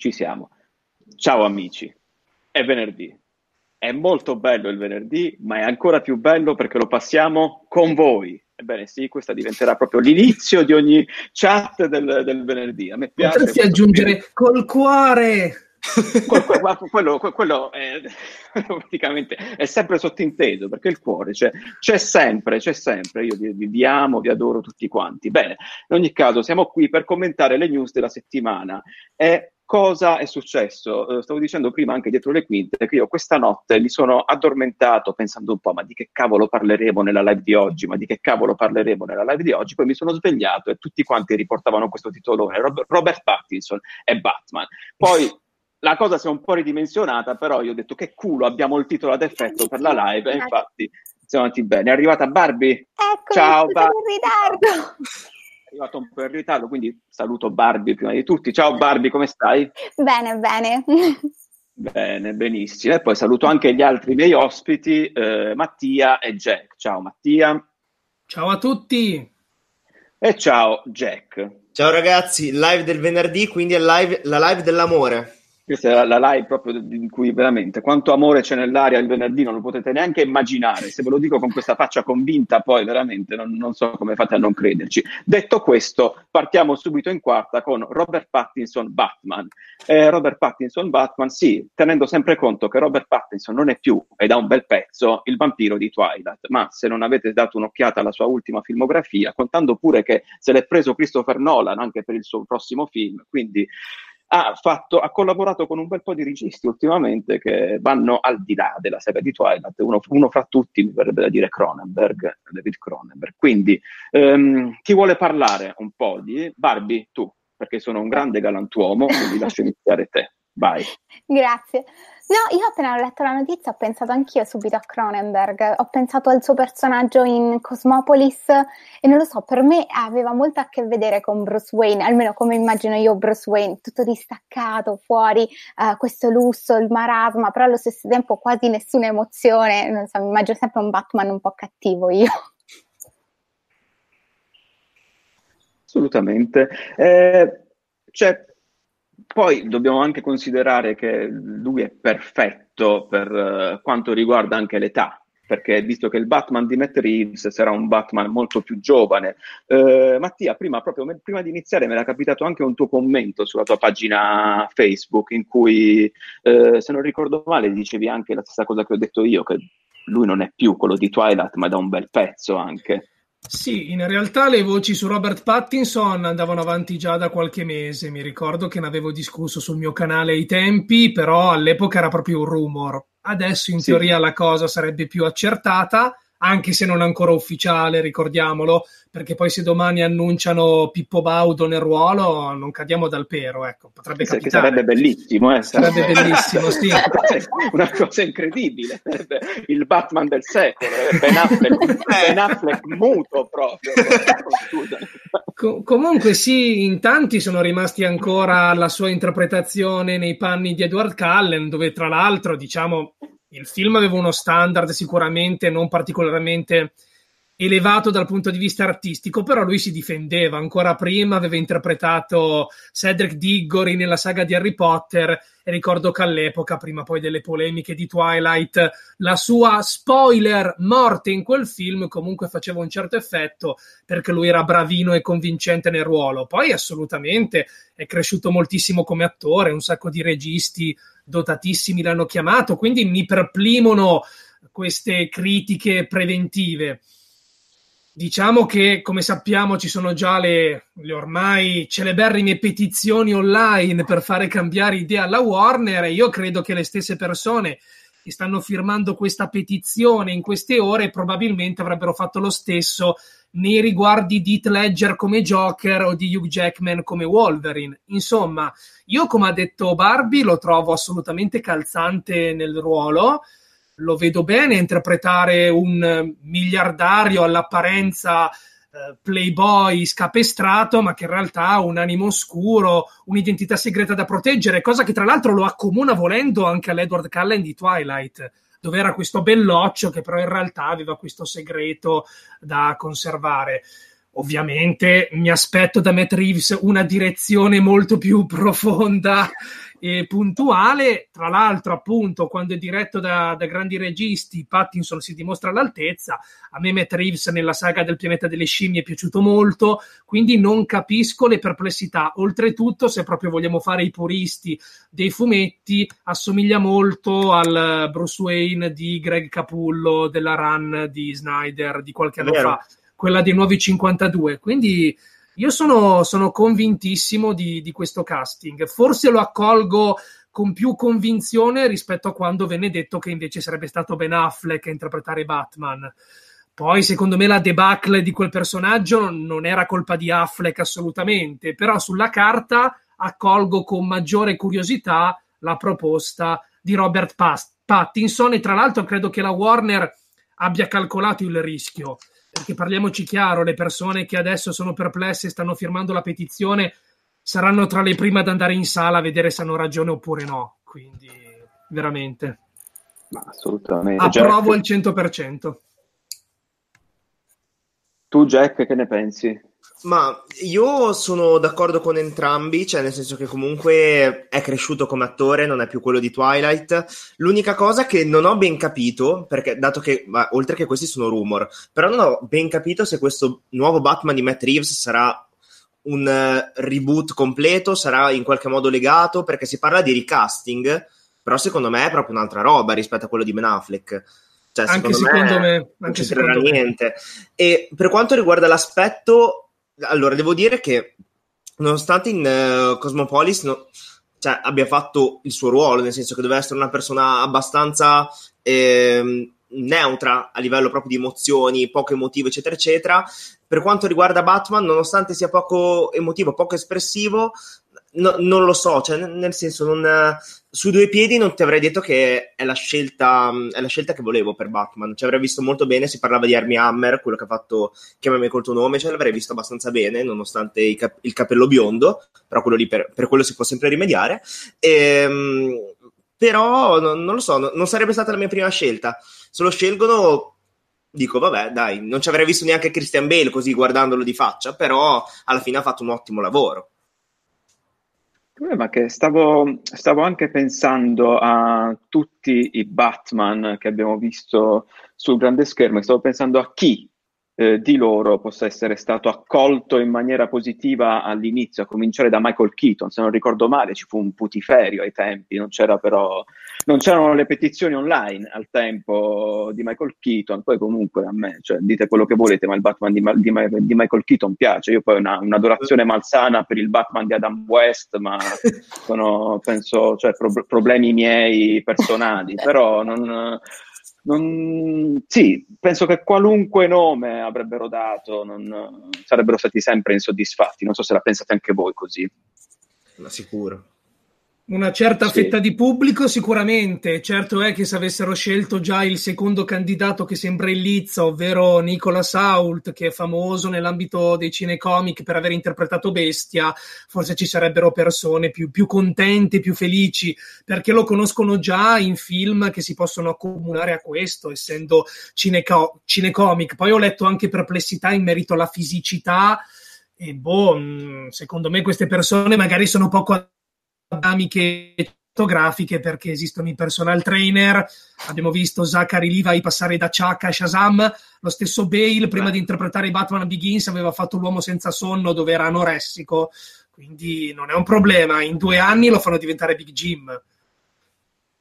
Ci siamo. Ciao amici. È venerdì. È molto bello il venerdì, ma è ancora più bello perché lo passiamo con voi. Ebbene sì, questa diventerà proprio l'inizio di ogni chat del, del venerdì. A me piace. Potresti aggiungere periodo. col cuore. quello, quello, quello è, praticamente è sempre sottinteso perché il cuore c'è, c'è sempre, c'è sempre. Io vi, vi, amo, vi adoro tutti quanti. Bene, in ogni caso, siamo qui per commentare le news della settimana. E cosa è successo? stavo dicendo prima anche dietro le quinte che io questa notte mi sono addormentato pensando un po', ma di che cavolo parleremo nella live di oggi? Ma di che cavolo parleremo nella live di oggi? Poi mi sono svegliato e tutti quanti riportavano questo titolone, Robert Pattinson e Batman. Poi la cosa si è un po' ridimensionata, però io ho detto che culo, abbiamo il titolo ad effetto per la live e infatti siamo andati bene. È arrivata Barbie? Ecco, Ciao Barbie. in ritardo. Arrivato un po' in ritardo, quindi saluto Barbie prima di tutti. Ciao Barbie, come stai? Bene, bene. Bene, benissimo. E poi saluto anche gli altri miei ospiti, eh, Mattia e Jack. Ciao Mattia. Ciao a tutti. E ciao Jack. Ciao ragazzi, live del venerdì, quindi è live, la live dell'amore. Questa è la, live proprio in cui veramente quanto amore c'è nell'aria il venerdì non lo potete neanche immaginare. Se ve lo dico con questa faccia convinta, poi veramente non, non so come fate a non crederci. Detto questo, partiamo subito in quarta con Robert Pattinson Batman. Eh, Robert Pattinson Batman, sì, tenendo sempre conto che Robert Pattinson non è più, e da un bel pezzo, il vampiro di Twilight. Ma se non avete dato un'occhiata alla sua ultima filmografia, contando pure che se l'è preso Christopher Nolan anche per il suo prossimo film, quindi ha, fatto, ha, collaborato con un bel po' di registi ultimamente che vanno al di là della saga di Twilight, uno, uno fra tutti mi verrebbe da dire Cronenberg, David Cronenberg. Quindi um, chi vuole parlare un po' di Barbie, tu, perché sono un grande galantuomo, quindi lascio iniziare te. Vai. Grazie. No, io appena ho letto la notizia ho pensato anch'io subito a Cronenberg, ho pensato al suo personaggio in Cosmopolis e non lo so, per me aveva molto a che vedere con Bruce Wayne, almeno come immagino io Bruce Wayne, tutto distaccato, fuori, uh, questo lusso, il marasma, però allo stesso tempo quasi nessuna emozione, non so, mi immagino sempre un Batman un po' cattivo io. Assolutamente. Eh, cioè, poi dobbiamo anche considerare che lui è perfetto per uh, quanto riguarda anche l'età, perché visto che il Batman di Matt Reeves sarà un Batman molto più giovane. Uh, Mattia, prima, proprio, me, prima di iniziare mi era capitato anche un tuo commento sulla tua pagina Facebook in cui, uh, se non ricordo male, dicevi anche la stessa cosa che ho detto io, che lui non è più quello di Twilight, ma da un bel pezzo anche. Sì, in realtà le voci su Robert Pattinson andavano avanti già da qualche mese. Mi ricordo che ne avevo discusso sul mio canale ai tempi, però all'epoca era proprio un rumor. Adesso in sì. teoria la cosa sarebbe più accertata, anche se non ancora ufficiale, ricordiamolo, perché poi se domani annunciano Pippo Baudo nel ruolo non cadiamo dal pero, ecco, potrebbe sì, capitare. sarebbe bellissimo, eh, sarebbe bellissimo, sì. Una cosa incredibile, il Batman del secolo, eh, Ben Affleck, ben Affleck muto proprio. Com- comunque sì, in tanti sono rimasti ancora alla sua interpretazione nei panni di Edward Cullen, dove tra l'altro, diciamo, il film aveva uno standard sicuramente non particolarmente elevato dal punto di vista artistico, però lui si difendeva. Ancora prima aveva interpretato Cedric Diggory nella saga di Harry Potter e ricordo che all'epoca, prima poi delle polemiche di Twilight, la sua spoiler morte in quel film comunque faceva un certo effetto perché lui era bravino e convincente nel ruolo. Poi assolutamente è cresciuto moltissimo come attore, un sacco di registi dotatissimi l'hanno chiamato, quindi mi perplimono queste critiche preventive. Diciamo che, come sappiamo, ci sono già le, le, ormai celeberrime petizioni online per fare cambiare idea alla Warner e io credo che le stesse persone che stanno firmando questa petizione in queste ore probabilmente avrebbero fatto lo stesso nei riguardi di Heath Ledger come Joker o di Hugh Jackman come Wolverine. Insomma, io come ha detto Barbie lo trovo assolutamente calzante nel ruolo, lo vedo bene interpretare un miliardario all'apparenza eh, playboy scapestrato, ma che in realtà ha un animo oscuro, un'identità segreta da proteggere, cosa che tra l'altro lo accomuna volendo anche all'Edward Cullen di Twilight dove era questo belloccio che però in realtà aveva questo segreto da conservare. Ovviamente mi aspetto da Matt Reeves una direzione molto più profonda e puntuale. Tra l'altro, appunto, quando è diretto da, da, grandi registi, Pattinson si dimostra all'altezza. A me Matt Reeves nella saga del pianeta delle scimmie è piaciuto molto, quindi non capisco le perplessità. Oltretutto, se proprio vogliamo fare i puristi dei fumetti, assomiglia molto al Bruce Wayne di Greg Capullo della run di Snyder di qualche anno fa, quella dei nuovi 52. Quindi io sono, sono convintissimo di, di, questo casting. Forse lo accolgo con più convinzione rispetto a quando venne detto che invece sarebbe stato Ben Affleck a interpretare Batman. Poi, secondo me, la debacle di quel personaggio non era colpa di Affleck assolutamente, però sulla carta accolgo con maggiore curiosità la proposta di Robert Pattinson e tra l'altro credo che la Warner abbia calcolato il rischio perché parliamoci chiaro, le persone che adesso sono perplesse e stanno firmando la petizione saranno tra le prime ad andare in sala a vedere se hanno ragione oppure no. Quindi, veramente. Ma assolutamente. Approvo al 100%. Tu, Jack, che ne pensi? Ma io sono d'accordo con entrambi, cioè nel senso che comunque è cresciuto come attore, non è più quello di Twilight. L'unica cosa che non ho ben capito, perché dato che, ma, oltre che questi sono rumor, però non ho ben capito se questo nuovo Batman di Matt Reeves sarà un uh, reboot completo, sarà in qualche modo legato, perché si parla di recasting, però secondo me è proprio un'altra roba rispetto a quello di Ben Affleck. Cioè, anche secondo, secondo me, me non ci sarà niente. E per quanto riguarda l'aspetto allora, devo dire che nonostante in uh, Cosmopolis no, cioè, abbia fatto il suo ruolo, nel senso che deve essere una persona abbastanza eh, neutra a livello proprio di emozioni, poco emotivo, eccetera, eccetera. Per quanto riguarda Batman, nonostante sia poco emotivo, poco espressivo, no, non lo so, cioè, nel senso, non, su due piedi non ti avrei detto che è la, scelta, è la scelta che volevo per Batman. Ci avrei visto molto bene. Si parlava di Army Hammer, quello che ha fatto Chiamami col tuo nome, ce l'avrei visto abbastanza bene, nonostante cap- il capello biondo, però quello lì per, per, quello si può sempre rimediare. Ehm, però non, non lo so, non, non sarebbe stata la mia prima scelta. Se lo scelgono, dico vabbè dai non ci avrei visto neanche Christian Bale così guardandolo di faccia però alla fine ha fatto un ottimo lavoro problema è che stavo, stavo, anche pensando a tutti i Batman che abbiamo visto sul grande schermo e stavo pensando a chi eh, di loro possa essere stato accolto in maniera positiva all'inizio, a cominciare da Michael Keaton, se non ricordo male ci fu un putiferio ai tempi, non, c'era però, non c'erano le petizioni online al tempo di Michael Keaton, poi comunque a me, cioè, dite quello che volete, ma il Batman di, di, di Michael Keaton piace, io poi ho una, un'adorazione malsana per il Batman di Adam West, ma sono, penso, cioè, pro- problemi miei personali, però non non, sì, penso che qualunque nome avrebbero dato non, sarebbero stati sempre insoddisfatti. Non so se la pensate anche voi così. Ma sicuro. Una certa sì. fetta di pubblico sicuramente, certo è che se avessero scelto già il secondo candidato che sembra il Lizza, ovvero Nicola Sault, che è famoso nell'ambito dei cinecomic per aver interpretato Bestia, forse ci sarebbero persone più, più contente, più felici, perché lo conoscono già in film che si possono accomunare a questo, essendo cineco- cinecomic. Poi ho letto anche perplessità in merito alla fisicità e boh, mm, secondo me queste persone magari sono poco dinamiche fotografiche perché esistono i personal trainer. Abbiamo visto Zachary Levi passare da Chuck a Shazam. Lo stesso Bale, prima di interpretare Batman Begins, aveva fatto l'uomo senza sonno dove era anoressico. Quindi non è un problema. In due anni lo fanno diventare Big Jim.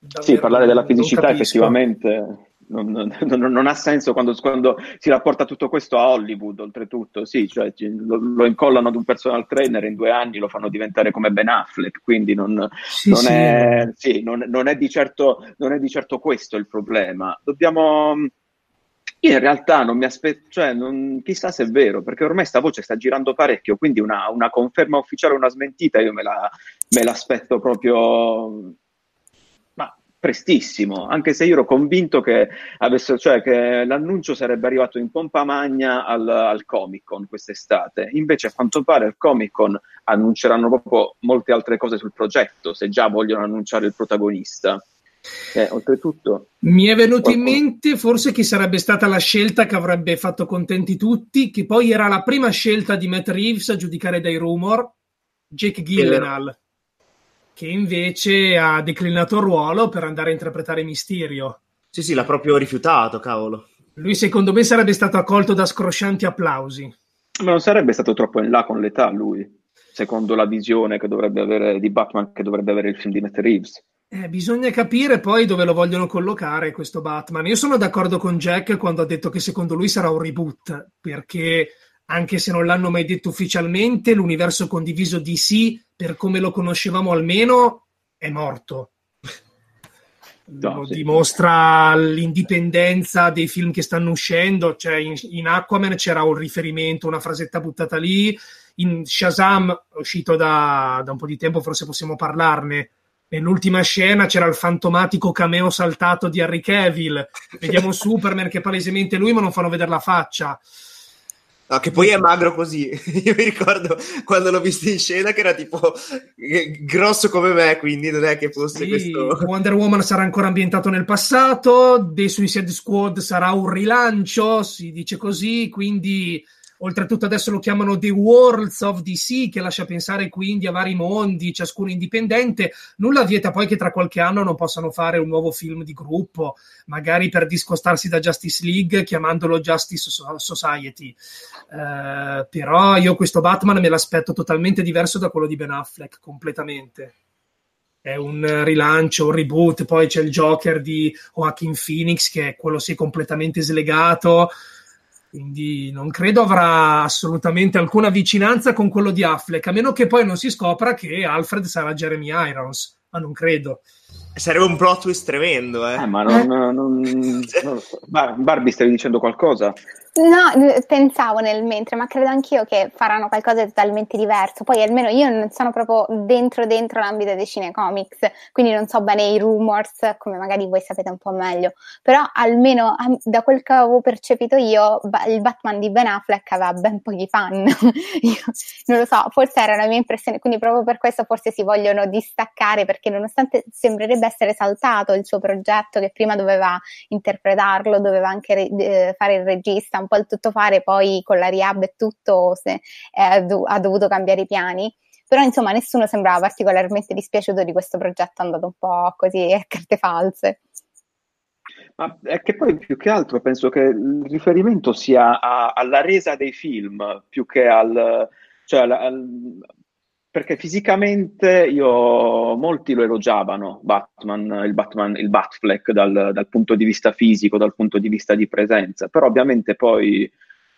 Davvero, sì, parlare della fisicità effettivamente non, non, non, ha senso quando, quando, si rapporta tutto questo a Hollywood, oltretutto, sì, cioè lo, lo, incollano ad un personal trainer in due anni lo fanno diventare come Ben Affleck, quindi non, sì, sì. È, sì, è, di certo, non è di certo questo il problema. Dobbiamo... Io in realtà non mi aspetto, cioè non, chissà se è vero, perché ormai sta voce sta girando parecchio, quindi una, una conferma ufficiale, una smentita, io me, la, me l'aspetto proprio prestissimo, anche se io ero convinto che, avesse, cioè, che l'annuncio sarebbe arrivato in pompa magna al, al, Comic Con quest'estate. Invece, a quanto pare, al Comic Con annunceranno proprio molte altre cose sul progetto, se già vogliono annunciare il protagonista. Eh, oltretutto, mi è venuto qualcuno... in mente forse chi sarebbe stata la scelta che avrebbe fatto contenti tutti, che poi era la prima scelta di Matt Reeves a giudicare dai rumor, Jake Gyllenhaal che invece ha declinato il ruolo per andare a interpretare Mysterio. Sì, sì, l'ha proprio rifiutato, cavolo. Lui secondo me sarebbe stato accolto da scroscianti applausi. Ma non sarebbe stato troppo in là con l'età lui, secondo la visione che dovrebbe avere di Batman che dovrebbe avere il film di Matt Reeves. Eh, bisogna capire poi dove lo vogliono collocare questo Batman. Io sono d'accordo con Jack quando ha detto che secondo lui sarà un reboot, perché anche se non l'hanno mai detto ufficialmente, l'universo condiviso DC, per come lo conoscevamo almeno, è morto. No, sì. dimostra l'indipendenza dei film che stanno uscendo. Cioè, in, in, Aquaman c'era un riferimento, una frasetta buttata lì. In Shazam, uscito da, da un po' di tempo, forse possiamo parlarne. Nell'ultima scena c'era il fantomatico cameo saltato di Harry Cavill. Vediamo Superman che è palesemente lui, ma non fanno vedere la faccia. No, che poi è magro così. Io mi ricordo quando l'ho visto in scena che era tipo grosso come me, quindi non è che fosse sì, questo. Wonder Woman sarà ancora ambientato nel passato, The Suicide Squad sarà un rilancio, si dice così, quindi Oltretutto adesso lo chiamano The Worlds of DC, che lascia pensare quindi a vari mondi, ciascuno indipendente. Nulla vieta poi che tra qualche anno non possano fare un nuovo film di gruppo, magari per discostarsi da Justice League, chiamandolo Justice Society. Eh, però io questo Batman me l'aspetto totalmente diverso da quello di Ben Affleck, completamente è un rilancio, un reboot, poi c'è il Joker di Joaquin Phoenix che è quello sì completamente slegato, quindi non credo avrà assolutamente alcuna vicinanza con quello di Affleck, a meno che poi non si scopra che Alfred sarà Jeremy Irons, ma non credo. Sarebbe un plot twist tremendo, eh. eh ma non, non, non, non... Barbie, stavi dicendo qualcosa? No, pensavo nel mentre, ma credo anch'io che faranno qualcosa di totalmente diverso. Poi almeno io non sono proprio dentro dentro l'ambito dei cinecomics, quindi non so bene i rumors, come magari voi sapete un po' meglio. Però almeno da quel che avevo percepito io, il Batman di Ben Affleck aveva ben pochi fan. io non lo so, forse era la mia impressione, quindi proprio per questo forse si vogliono distaccare, perché nonostante sembrerebbe essere saltato il suo progetto che prima doveva interpretarlo, doveva anche re- fare il regista, un po' il tutto fare, poi con la rehab e tutto se, eh, ha dovuto cambiare i piani. Però insomma nessuno sembrava particolarmente dispiaciuto di questo progetto andato un po' così a carte false. Ma è che poi più che altro penso che il riferimento sia a, alla resa dei film più che al, cioè al, al, perché fisicamente io, molti lo elogiavano, Batman, il Batman, il Batfleck dal, dal, punto di vista fisico, dal punto di vista di presenza, però ovviamente poi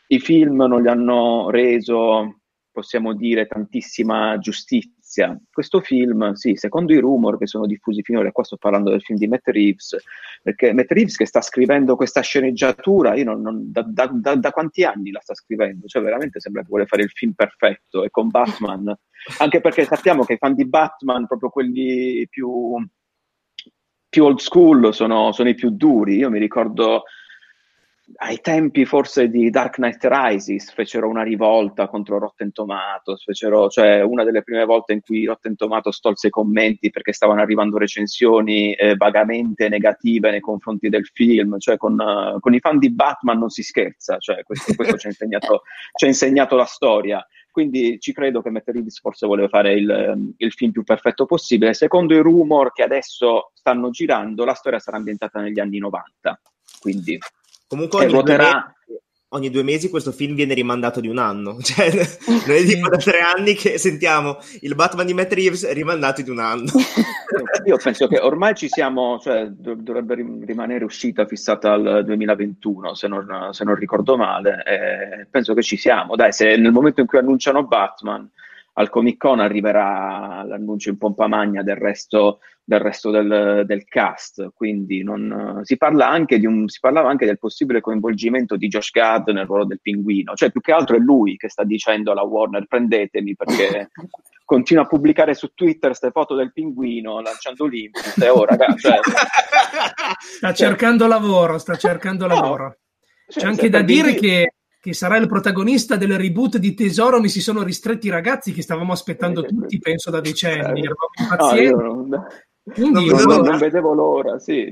i film non gli hanno reso, possiamo dire, tantissima giustizia notizia. Questo film, sì, secondo i rumor che sono diffusi finora, qua sto parlando del film di Matt Reeves, perché Matt Reeves che sta scrivendo questa sceneggiatura, io non, non, da, da, da, da, quanti anni la sta scrivendo? Cioè veramente sembra che vuole fare il film perfetto e con Batman, anche perché sappiamo che i fan di Batman, proprio quelli più, più old school, sono, sono i più duri. Io mi ricordo ai tempi forse di Dark Knight Rises fecero una rivolta contro Rotten Tomatoes, fecero, cioè una delle prime volte in cui Rotten Tomatoes tolse i commenti perché stavano arrivando recensioni eh, vagamente negative nei confronti del film, cioè con, uh, con, i fan di Batman non si scherza, cioè questo, questo ci, ha insegnato, ci, ha insegnato, la storia. Quindi ci credo che Matt Reeves forse voleva fare il, il film più perfetto possibile. Secondo i rumor che adesso stanno girando, la storia sarà ambientata negli anni 90. Quindi Comunque ogni, ruoterà... due, ogni due mesi questo film viene rimandato di un anno. Cioè, noi dico da tre anni che sentiamo il Batman di Matt Reeves rimandato di un anno. Io penso che ormai ci siamo, cioè dovrebbe rimanere uscita fissata al 2021, se non, se non ricordo male. Eh, penso che ci siamo. Dai, se nel momento in cui annunciano Batman al Comic Con arriverà l'annuncio in pompa magna del resto del, resto del, del cast, quindi non, si, parla anche di un, si parlava anche del possibile coinvolgimento di Josh Gad nel ruolo del pinguino, cioè più che altro è lui che sta dicendo alla Warner prendetemi perché continua a pubblicare su Twitter queste foto del pinguino lanciando l'input. E ora oh, cioè, sta cercando lavoro, sta cercando no, lavoro. C'è cioè, anche da dire che che sarà il protagonista del reboot di Tesoro mi si sono ristretti i ragazzi che stavamo aspettando tutti, penso da decenni. Eravamo impazienti. No, non... Non, non, non, vedevo l'ora, sì,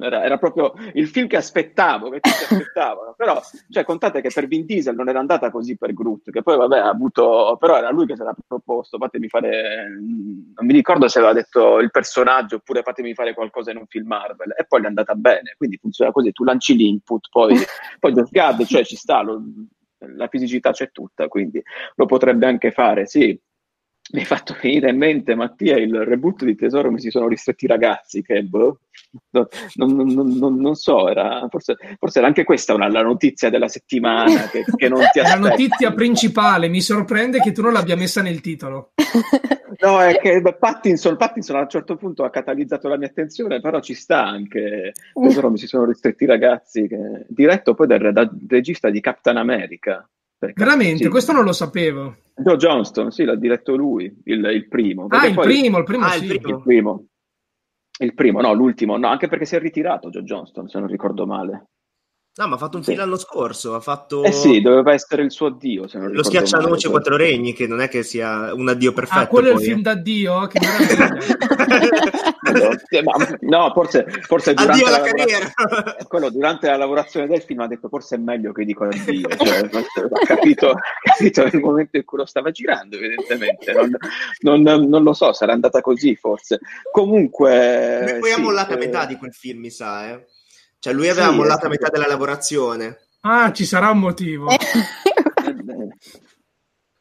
era, era, proprio il film che aspettavo, che tutti aspettavano. Però, cioè, contate che per Vin Diesel non era andata così per Groot, che poi, vabbè, ha avuto, però era lui che si era proposto, fatemi fare, non mi ricordo se aveva detto il personaggio oppure fatemi fare qualcosa in un film Marvel, e poi è andata bene, quindi funziona così, tu lanci l'input, poi, poi Just God, cioè ci sta, lo, la fisicità c'è tutta, quindi lo potrebbe anche fare, sì, mi hai fatto venire in mente, Mattia, il reboot di Tesoro mi si sono ristretti i ragazzi, che boh, non, non, non, non, so, era, forse, forse, era anche questa una, la notizia della settimana che, che non ti aspetti. La notizia principale, mi sorprende che tu non l'abbia messa nel titolo. No, è che Pattinson, Pattinson a un certo punto ha catalizzato la mia attenzione, però ci sta anche, Tesoro mi si sono ristretti i ragazzi, che, diretto poi dal, dal regista di Captain America. Veramente, sì. questo non lo sapevo. Joe Johnston, sì, l'ha diretto lui, il, il primo. Ah, il primo, il primo, ah, sì. il primo. Il primo. Il primo, no, l'ultimo, no, anche perché si è ritirato Joe Johnston, se non ricordo male. No, ma ha fatto un sì. film l'anno scorso. Ha fatto... Eh sì, doveva essere il suo addio. Se non Lo schiaccianoce Quattro Regni, che non è che sia un addio ah, perfetto. Ah, quello poi. è il film d'addio? Che no, forse, forse durante addio la, la carriera. Quello durante la lavorazione del film ha detto forse è meglio che dico addio. Cioè, ha capito, capito, nel momento in cui lo stava girando, evidentemente. Non, non, non lo so, sarà andata così forse. Comunque... Poi sì, ha mollato eh... a metà di quel film, mi sa, eh. Cioè lui aveva sì, mollato a metà della lavorazione. Ah, ci sarà un motivo.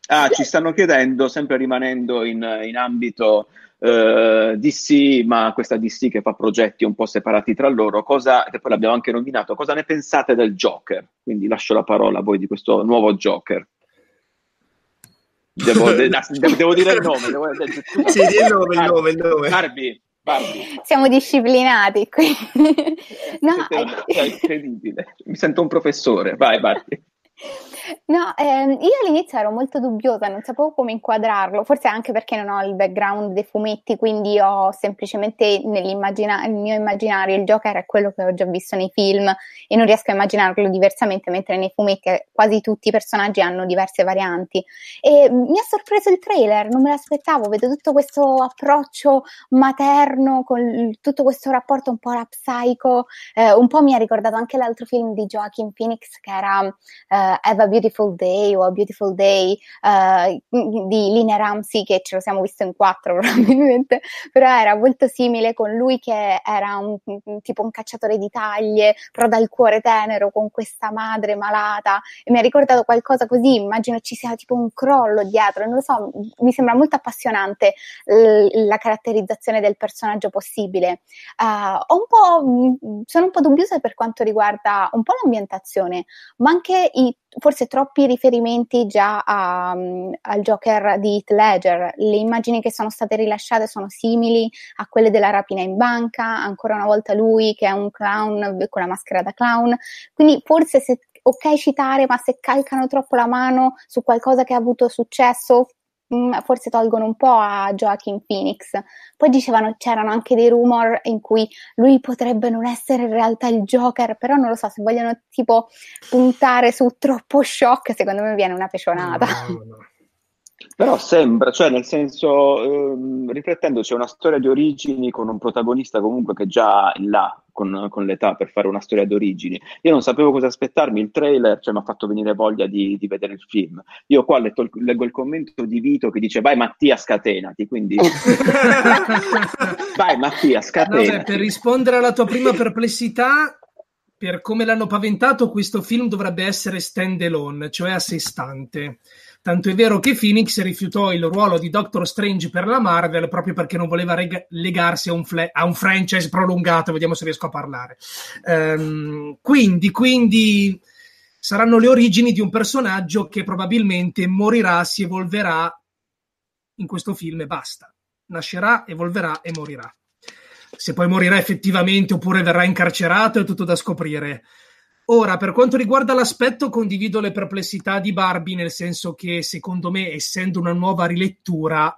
ah, ci stanno chiedendo, sempre rimanendo in, in ambito uh, DC, ma questa DC che fa progetti un po' separati tra loro, cosa, che poi l'abbiamo anche nominato, cosa ne pensate del Joker? Quindi lascio la parola a voi di questo nuovo Joker. Devo, de- devo, devo dire il nome. Devo, de- sì, il nome, il nome, il nome. Barbie, siamo disciplinati qui. no, è incredibile. Mi sento un professore. Vai, vai. No, ehm, io all'inizio ero molto dubbiosa, non sapevo come inquadrarlo, forse anche perché non ho il background dei fumetti, quindi ho semplicemente nel mio immaginario il Joker è quello che ho già visto nei film e non riesco a immaginarlo diversamente, mentre nei fumetti quasi tutti i personaggi hanno diverse varianti. E mi ha sorpreso il trailer, non me l'aspettavo, vedo tutto questo approccio materno con tutto questo rapporto un po' rapsaico, eh, un po' mi ha ricordato anche l'altro film di Joaquin Phoenix che era eh, Eva Beautiful Day o A Beautiful Day uh, di Lina Ramsey che ce lo siamo visto in quattro probabilmente, però era molto simile con lui che era un, tipo un cacciatore di taglie, però dal cuore tenero con questa madre malata e mi ha ricordato qualcosa così, immagino ci sia tipo un crollo dietro, non lo so, mi sembra molto appassionante l- la caratterizzazione del personaggio possibile. Uh, un po', sono un po' dubbiosa per quanto riguarda un po' l'ambientazione, ma anche i forse troppi riferimenti già a, um, al Joker di Heath Ledger. Le immagini che sono state rilasciate sono simili a quelle della rapina in banca, ancora una volta lui che è un clown con la maschera da clown. Quindi forse se ok citare, ma se calcano troppo la mano su qualcosa che ha avuto successo, Mm, forse tolgono un po' a Joaquin Phoenix. Poi dicevano c'erano anche dei rumor in cui lui potrebbe non essere in realtà il Joker, però non lo so, se vogliono tipo puntare su troppo shock, secondo me viene una pecionata. No, no. Però sembra, cioè nel senso, ehm, riflettendoci, è una storia di origini con un protagonista comunque che già in là con, con, l'età per fare una storia d'origini. Io non sapevo cosa aspettarmi, il trailer cioè, mi ha fatto venire voglia di, di, vedere il film. Io qua letto, leggo il commento di Vito che dice vai Mattia scatenati, quindi vai Mattia scatenati. No, per rispondere alla tua prima perplessità, per come l'hanno paventato, questo film dovrebbe essere stand alone, cioè a sé stante. Tanto è vero che Phoenix rifiutò il ruolo di Doctor Strange per la Marvel proprio perché non voleva reg- legarsi a un, fle- a un, franchise prolungato. Vediamo se riesco a parlare. Um, quindi, quindi saranno le origini di un personaggio che probabilmente morirà, si evolverà in questo film e basta. Nascerà, evolverà e morirà. Se poi morirà effettivamente oppure verrà incarcerato è tutto da scoprire. Ora, per quanto riguarda l'aspetto, condivido le perplessità di Barbie, nel senso che secondo me, essendo una nuova rilettura,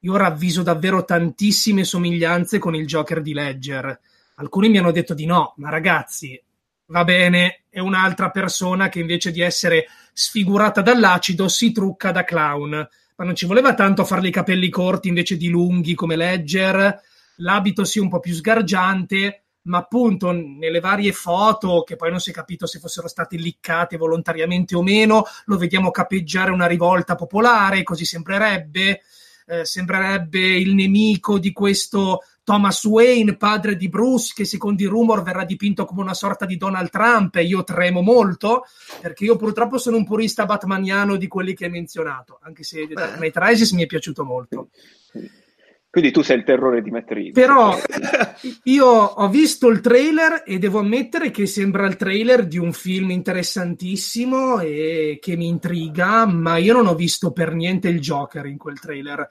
io ravviso davvero tantissime somiglianze con il Joker di Ledger. Alcuni mi hanno detto di no, ma ragazzi, va bene, è un'altra persona che invece di essere sfigurata dall'acido si trucca da clown. Ma non ci voleva tanto farle i capelli corti invece di lunghi come Ledger, l'abito sia un po' più sgargiante ma appunto nelle varie foto, che poi non si è capito se fossero state liccate volontariamente o meno, lo vediamo capeggiare una rivolta popolare, così sembrerebbe. Eh, sembrerebbe il nemico di questo Thomas Wayne, padre di Bruce, che secondo i rumor verrà dipinto come una sorta di Donald Trump, e io tremo molto, perché io purtroppo sono un purista batmaniano di quelli che hai menzionato, anche se Dark Knight Rises mi è piaciuto molto. Quindi tu sei il terrore di Matt Reeves. Però io ho visto il trailer e devo ammettere che sembra il trailer di un film interessantissimo e che mi intriga, ma io non ho visto per niente il Joker in quel trailer.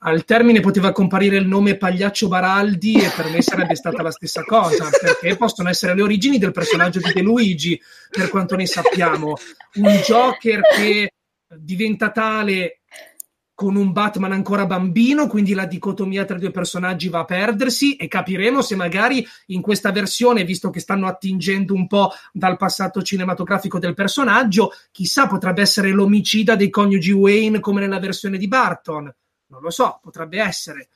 Al termine poteva comparire il nome Pagliaccio Baraldi e per me sarebbe stata la stessa cosa, perché possono essere le origini del personaggio di De Luigi, per quanto ne sappiamo. Un Joker che diventa tale con un Batman ancora bambino, quindi la dicotomia tra i due personaggi va a perdersi e capiremo se magari in questa versione, visto che stanno attingendo un po' dal passato cinematografico del personaggio, chissà potrebbe essere l'omicida dei coniugi Wayne come nella versione di Barton. Non lo so, potrebbe essere.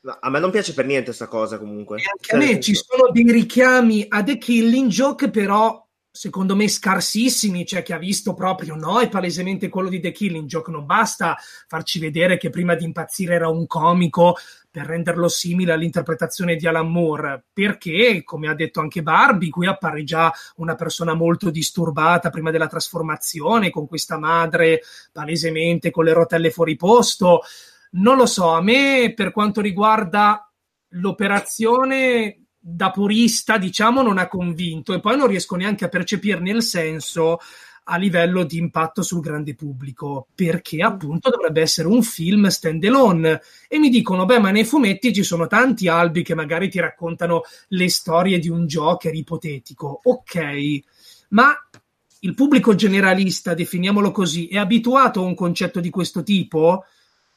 No, a me non piace per niente questa cosa comunque. E anche a me ci sono dei richiami a The Killing Joke, però secondo me scarsissimi, cioè chi ha visto proprio no, è palesemente quello di The Killing Joke, non basta farci vedere che prima di impazzire era un comico per renderlo simile all'interpretazione di Alan Moore, perché, come ha detto anche Barbie, qui appare già una persona molto disturbata prima della trasformazione, con questa madre palesemente con le rotelle fuori posto. Non lo so, a me per quanto riguarda l'operazione da purista, diciamo, non ha convinto e poi non riesco neanche a percepirne il senso a livello di impatto sul grande pubblico, perché appunto dovrebbe essere un film stand alone. E mi dicono, beh, ma nei fumetti ci sono tanti albi che magari ti raccontano le storie di un Joker ipotetico. Ok, ma il pubblico generalista, definiamolo così, è abituato a un concetto di questo tipo?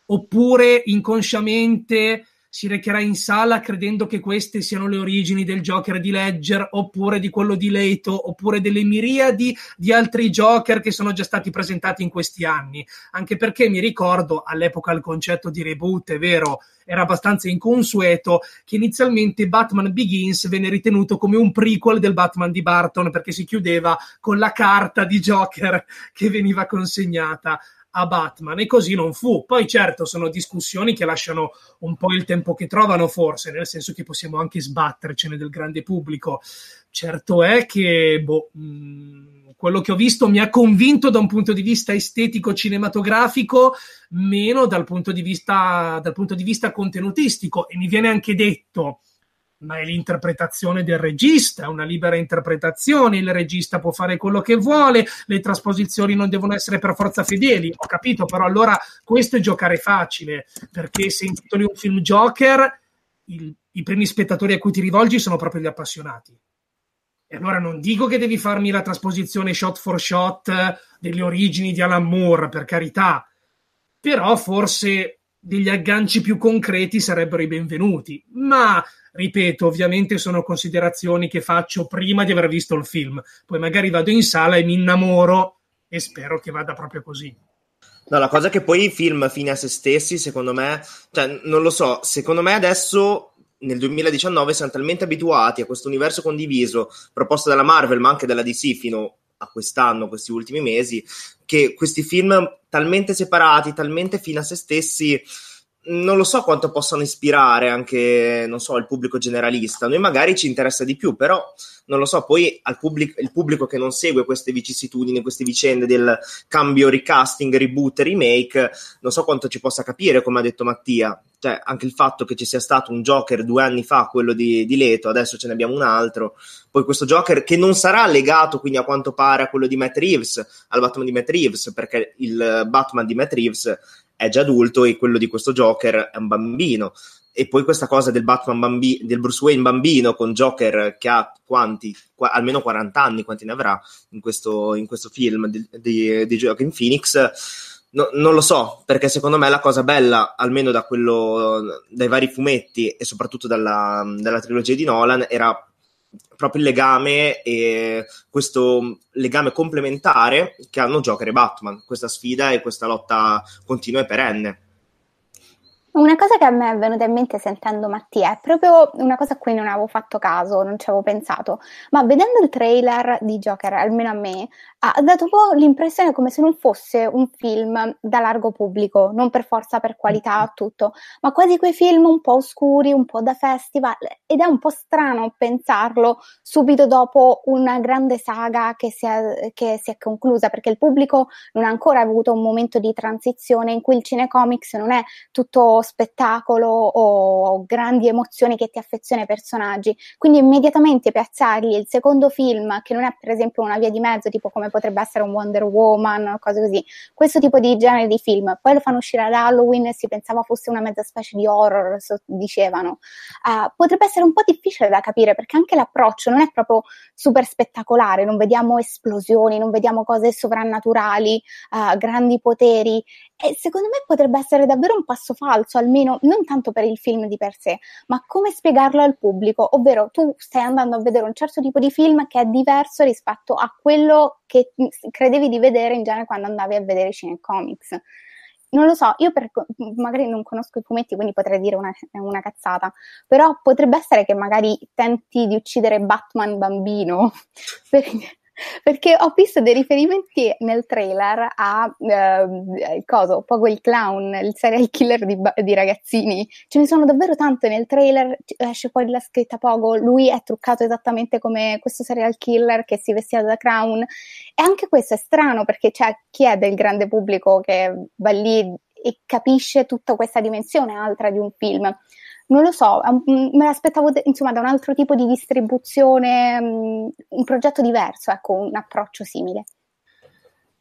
Oppure inconsciamente si recherà in sala credendo che queste siano le origini del Joker di Ledger oppure di quello di Leto oppure delle miriadi di altri Joker che sono già stati presentati in questi anni. Anche perché mi ricordo all'epoca il concetto di reboot, è vero, era abbastanza inconsueto che inizialmente Batman Begins venne ritenuto come un prequel del Batman di Barton perché si chiudeva con la carta di Joker che veniva consegnata a Batman e così non fu. Poi certo sono discussioni che lasciano un po' il tempo che trovano forse, nel senso che possiamo anche sbattercene del grande pubblico. Certo è che boh, mh, mm, quello che ho visto mi ha convinto da un punto di vista estetico cinematografico, meno dal punto di vista, dal punto di vista contenutistico e mi viene anche detto ma è l'interpretazione del regista, è una libera interpretazione, il regista può fare quello che vuole, le trasposizioni non devono essere per forza fedeli, ho capito, però allora questo è giocare facile, perché se intitoli un film Joker, il, i primi spettatori a cui ti rivolgi sono proprio gli appassionati. E allora non dico che devi farmi la trasposizione shot for shot delle origini di Alan Moore, per carità, però forse degli agganci più concreti sarebbero i benvenuti. Ma ripeto, ovviamente sono considerazioni che faccio prima di aver visto il film. Poi magari vado in sala e mi innamoro e spero che vada proprio così. No, la cosa è che poi i film fine a se stessi, secondo me, cioè, non lo so, secondo me adesso nel 2019 siamo talmente abituati a questo universo condiviso proposto dalla Marvel, ma anche dalla DC fino a quest'anno, questi ultimi mesi, che questi film talmente separati, talmente fine a se stessi, non lo so quanto possano ispirare anche, non so, il pubblico generalista. Noi magari ci interessa di più, però non lo so, poi pubblico, il pubblico che non segue queste vicissitudini, queste vicende del cambio recasting, reboot, remake, non so quanto ci possa capire, come ha detto Mattia. Cioè, anche il fatto che ci sia stato un Joker due anni fa, quello di, di Leto, adesso ce ne abbiamo un altro. Poi questo Joker che non sarà legato quindi a quanto pare a quello di Matt Reeves, al Batman di Matt Reeves, perché il Batman di Matt Reeves è già adulto e quello di questo Joker è un bambino. E poi questa cosa del Batman bambi- del Bruce Wayne bambino con Joker che ha quanti, Qu- almeno 40 anni, quanti ne avrà in questo, in questo film di, di, di Joaquin Phoenix. No, non lo so, perché secondo me la cosa bella, almeno da quello, dai vari fumetti e soprattutto dalla, dalla trilogia di Nolan, era proprio il legame e questo legame complementare che hanno Joker e Batman, questa sfida e questa lotta continua e perenne. Una cosa che a me è venuta in mente sentendo Mattia è proprio una cosa a cui non avevo fatto caso, non ci avevo pensato, ma vedendo il trailer di Joker, almeno a me, ha dato un po' l'impressione come se non fosse un film da largo pubblico, non per forza per qualità o tutto, ma quasi quei film un po' oscuri, un po' da festival, ed è un po' strano pensarlo subito dopo una grande saga che si è, che si è conclusa, perché il pubblico non ha ancora avuto un momento di transizione in cui il cinecomics non è tutto spettacolo o grandi emozioni che ti affeziona ai personaggi. Quindi immediatamente piazzargli il secondo film, che non è per esempio una via di mezzo, tipo come potrebbe essere un Wonder Woman o cose così, questo tipo di genere di film, poi lo fanno uscire ad Halloween e si pensava fosse una mezza specie di horror, dicevano. Uh, potrebbe essere un po' difficile da capire perché anche l'approccio non è proprio super spettacolare, non vediamo esplosioni, non vediamo cose sovrannaturali, uh, grandi poteri e secondo me potrebbe essere davvero un passo falso, almeno non tanto per il film di per sé, ma come spiegarlo al pubblico, ovvero tu stai andando a vedere un certo tipo di film che è diverso rispetto a quello che credevi di vedere in genere quando andavi a vedere cinecomics. Non lo so, io per, magari non conosco i fumetti, quindi potrei dire una, una cazzata, però potrebbe essere che magari tenti di uccidere Batman bambino, perché perché ho visto dei riferimenti nel trailer a eh, coso, Pogo il clown, il serial killer di, di, ragazzini. Ce ne sono davvero tante nel trailer, esce fuori la scritta Pogo, lui è truccato esattamente come questo serial killer che si vestiva da clown. E anche questo è strano perché c'è chi è del grande pubblico che va lì e capisce tutta questa dimensione altra di un film non lo so, me l'aspettavo insomma da un altro tipo di distribuzione, un progetto diverso, ecco, un approccio simile.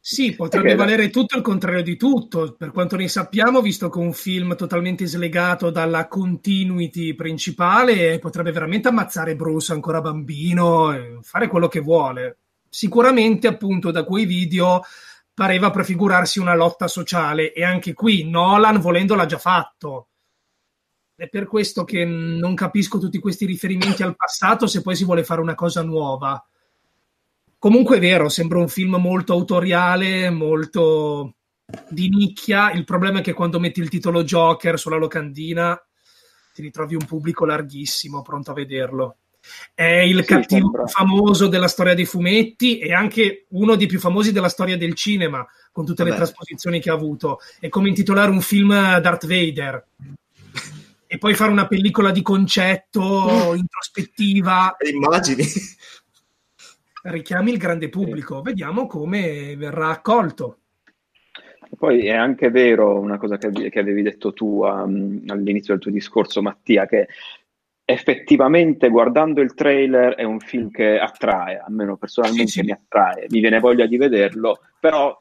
Sì, potrebbe valere tutto il contrario di tutto, per quanto ne sappiamo, visto che un film totalmente slegato dalla continuity principale potrebbe veramente ammazzare Bruce ancora bambino e fare quello che vuole. Sicuramente, appunto, da quei video pareva prefigurarsi una lotta sociale e anche qui Nolan, volendo, l'ha già fatto è per questo che non capisco tutti questi riferimenti al passato se poi si vuole fare una cosa nuova. Comunque è vero, sembra un film molto autoriale, molto di nicchia. Il problema è che quando metti il titolo Joker sulla locandina ti ritrovi un pubblico larghissimo pronto a vederlo. È il sì, cattivo sembra. famoso della storia dei fumetti e anche uno dei più famosi della storia del cinema, con tutte Vabbè. le trasposizioni che ha avuto. È come intitolare un film Darth Vader e poi fare una pellicola di concetto introspettiva. Immagini. Richiami il grande pubblico, vediamo come verrà accolto. Poi è anche vero una cosa che, che avevi detto tu um, all'inizio del tuo discorso, Mattia, che effettivamente guardando il trailer è un film che attrae, almeno personalmente sì, sì. mi attrae, mi viene voglia di vederlo, però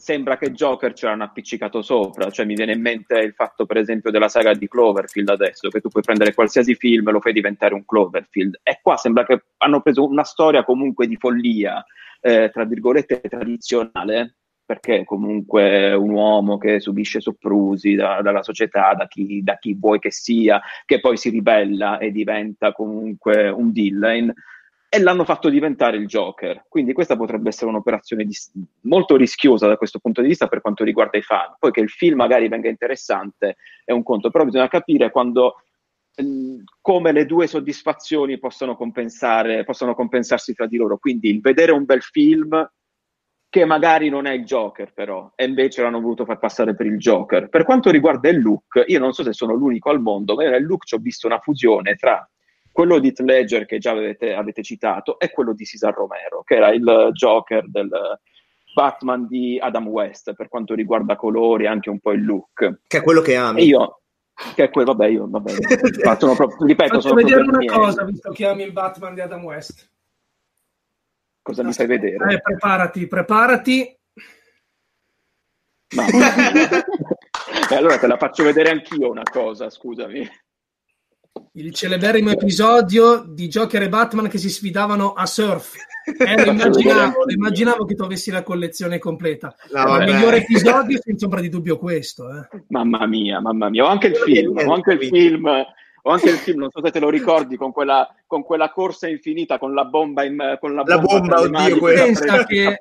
sembra che Joker ce l'hanno appiccicato sopra, cioè mi viene in mente il fatto per esempio della saga di Cloverfield adesso, che tu puoi prendere qualsiasi film e lo fai diventare un Cloverfield, e qua sembra che hanno preso una storia comunque di follia, eh, tra virgolette tradizionale, perché comunque un uomo che subisce soprusi da, dalla società, da chi, da chi vuoi che sia, che poi si ribella e diventa comunque un villain, e l'hanno fatto diventare il Joker. Quindi questa potrebbe essere un'operazione di, molto rischiosa da questo punto di vista per quanto riguarda i fan. Poi che il film magari venga interessante è un conto, però bisogna capire quando ehm, come le due soddisfazioni possono possono compensarsi tra di loro. Quindi il vedere un bel film che magari non è il Joker però, e invece l'hanno voluto far passare per il Joker. Per quanto riguarda il look, io non so se sono l'unico al mondo, ma nel look ci ho visto una fusione tra quello di Heath Ledger che già avete, avete, citato e quello di Cesar Romero, che era il Joker del Batman di Adam West, per quanto riguarda colori e anche un po' il look. Che è quello che ami. E io, che è quello, vabbè, io, vabbè, sono proprio, ripeto, Faccio sono vedere una miei. cosa, visto che ami il Batman di Adam West. Cosa mi fai vedere? Eh, preparati, preparati. Ma... e allora te la faccio vedere anch'io una cosa, scusami. Il celeberrimo episodio di Joker e Batman che si sfidavano a surf. Eh, lo immaginavo, lo immaginavo che tu avessi la collezione completa. No, il migliore episodio, senza ombra di dubbio, questo. Eh. Mamma mia, mamma mia. Ho anche il film, ho anche il film, ho anche il film, non so se te lo ricordi, con quella, con quella corsa infinita, con la bomba, in, con la La bomba, bomba, tra le oddio, Pensa che-.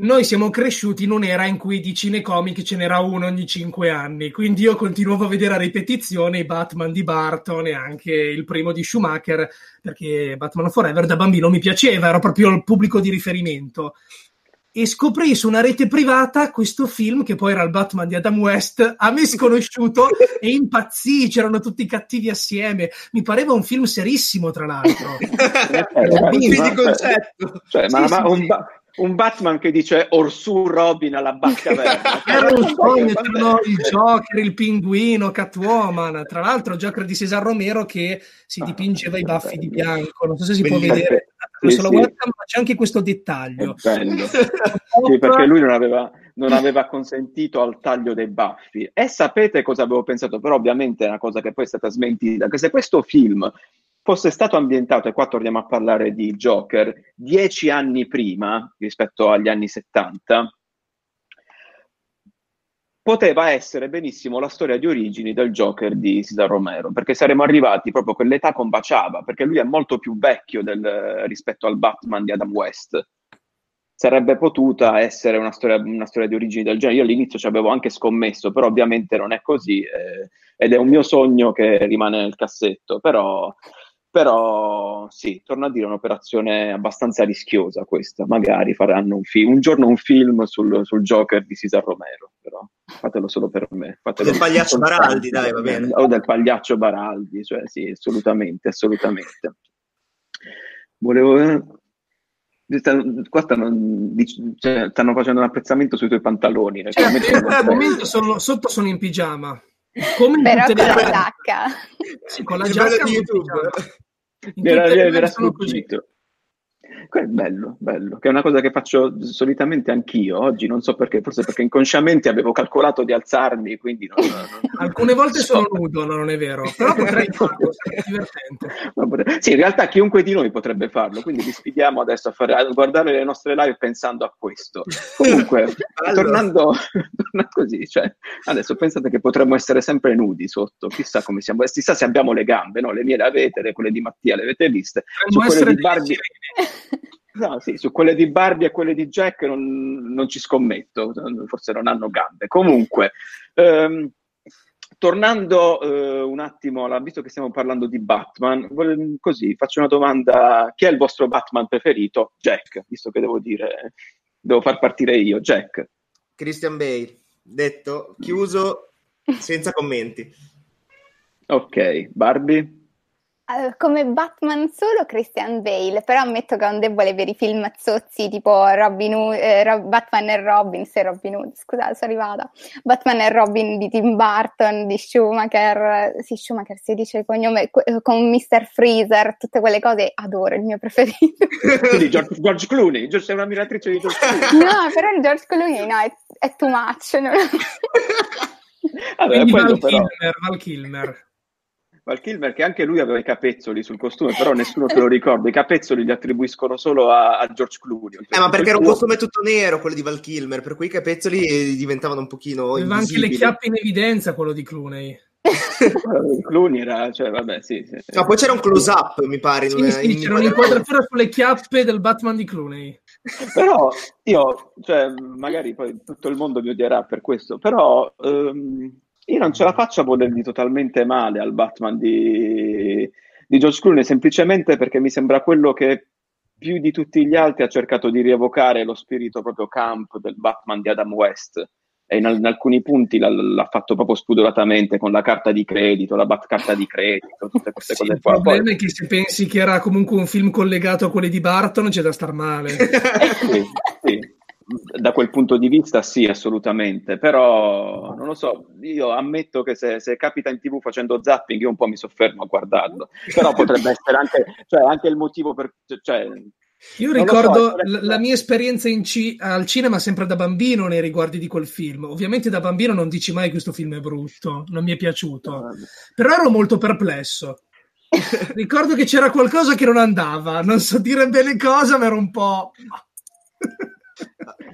Noi siamo cresciuti in un'era in cui di cinecomic ce n'era uno ogni cinque anni, quindi io continuavo a vedere a ripetizione i Batman di Barton e anche il primo di Schumacher, perché Batman Forever da bambino mi piaceva, ero proprio il pubblico di riferimento. E scoprì su una rete privata questo film che poi era il Batman di Adam West, a me sconosciuto, e impazzì, c'erano tutti cattivi assieme. Mi pareva un film serissimo, tra l'altro. Eh, Quindi ma- di concetto. Cioè, ma, Sì, ma sì, un. Ba- un Batman che dice Orsù Robin alla Batcaverna. Era un sogno, c'erano il Joker, il pinguino, Catwoman, tra l'altro Joker di Cesar Romero che si dipingeva i baffi di bianco, non so se si può Bellissimo. vedere Sì, sì. ma c'è anche questo dettaglio. bello. Sì, perché lui non aveva, non aveva consentito al taglio dei baffi. E sapete cosa avevo pensato? Però ovviamente è una cosa che poi è stata smentita, che se questo film fosse stato ambientato, e qua torniamo a parlare di Joker, dieci anni prima rispetto agli anni 70, poteva essere benissimo la storia di origini del Joker di Cesar Romero, perché saremmo arrivati proprio quell'età combaciava, perché lui è molto più vecchio del- rispetto al Batman di Adam West sarebbe potuta essere una storia, una storia di origini del genere. Io all'inizio ci avevo anche scommesso, però ovviamente non è così eh, ed è un mio sogno che rimane nel cassetto, però, però sì, torno a dire un'operazione abbastanza rischiosa questa, magari faranno un, fi- un giorno un film sul, sul Joker di Cesar Romero, però fatelo solo per me. Fatelo Del pagliaccio Baraldi, dai, va bene. O del pagliaccio Baraldi, cioè sì, assolutamente, assolutamente. Volevo... Stanno- Qua stanno, cioè, stanno facendo un apprezzamento sui tuoi pantaloni. Cioè, al momento sono, sotto sono in pigiama. Come Però con la giacca. Sì, con la giacca di YouTube. Mi era, era sono così. Sfuggito. Que- Bello, bello, che è una cosa che faccio solitamente anch'io. Oggi non so perché, forse perché inconsciamente avevo calcolato di alzarmi, quindi non, non- Alcune volte so. sono nudo, no, non è vero, però potrei farlo, sarebbe divertente. Sì, in realtà chiunque di noi potrebbe farlo, quindi vi sfidiamo adesso a, fare, a guardare le nostre live pensando a questo. Comunque, Allora. tornando tornando così, cioè, adesso pensate che potremmo essere sempre nudi sotto, chissà come siamo, chissà se abbiamo le gambe, no? Le mie le avete, le- quelle di Mattia le avete viste. Su Potremmo quelle essere di Barbie. No, sì, su quelle di Barbie e quelle di Jack non, non ci scommetto, forse non hanno gambe. Comunque, ehm, tornando eh, un attimo, alla- visto che stiamo parlando di Batman, così faccio una domanda: chi è il vostro Batman preferito? Jack, visto che devo dire, devo far partire io, Jack. Christian Bale, detto, chiuso, senza commenti. Ok, Barbie? Eh, Come Batman solo Christian Bale, però ammetto che ho un debole per i film zozzi tipo Robin Hood, eh, Ro- Batman e Robin, se Robin Hood, scusate, sono arrivata. Batman e Robin di Tim Burton, di Schumacher, sì, Schumacher si dice il cognome, eh, con Mr. Freezer, tutte quelle cose, adoro, il mio preferito. Quindi George, George Clooney, George- sei una ammiratrice di George Clooney. no, però il George Clooney no, è, è too much. non- Vabbè, Val però. Kilmer, Val Kilmer. Val Kilmer che anche lui aveva i capezzoli sul costume, però nessuno se lo ricorda. I capezzoli li attribuiscono solo a, a George Clooney. Eh, ma perché era un costume tutto nero, quello di Val Kilmer, per cui i capezzoli eh, diventavano un pochino Aveva anche le chiappe in evidenza quello di Clooney. Clooney era, cioè, vabbè, sì. sì. No, poi c'era un close-up, mi pare. in Sì, una- sì, in- c'era un'inquadratura sulle chiappe del Batman di Clooney. Però io, cioè, magari poi tutto il mondo mi odierà per questo, però ehm, io non ce la faccio a volergli totalmente male al Batman di, di George Clooney, semplicemente perché mi sembra quello che più di tutti gli altri ha cercato di rievocare lo spirito proprio camp del Batman di Adam West e in, in alcuni punti l'ha, l'ha, fatto proprio spudoratamente con la carta di credito, la bat carta di credito, tutte queste sì, cose qua. Il problema Poi... è che se pensi che era comunque un film collegato a quelli di Barton c'è da star male. sì, sì da quel punto di vista sì, assolutamente, però non lo so, io ammetto che se, se, capita in tv facendo zapping io un po' mi soffermo a guardarlo, però potrebbe essere anche, cioè, anche il motivo per... Cioè, io ricordo so, la, la, mia esperienza ci, al cinema sempre da bambino nei riguardi di quel film. Ovviamente da bambino non dici mai che questo film è brutto, non mi è piaciuto, però ero molto perplesso. ricordo che c'era qualcosa che non andava, non so dire bene cosa, ma ero un po'...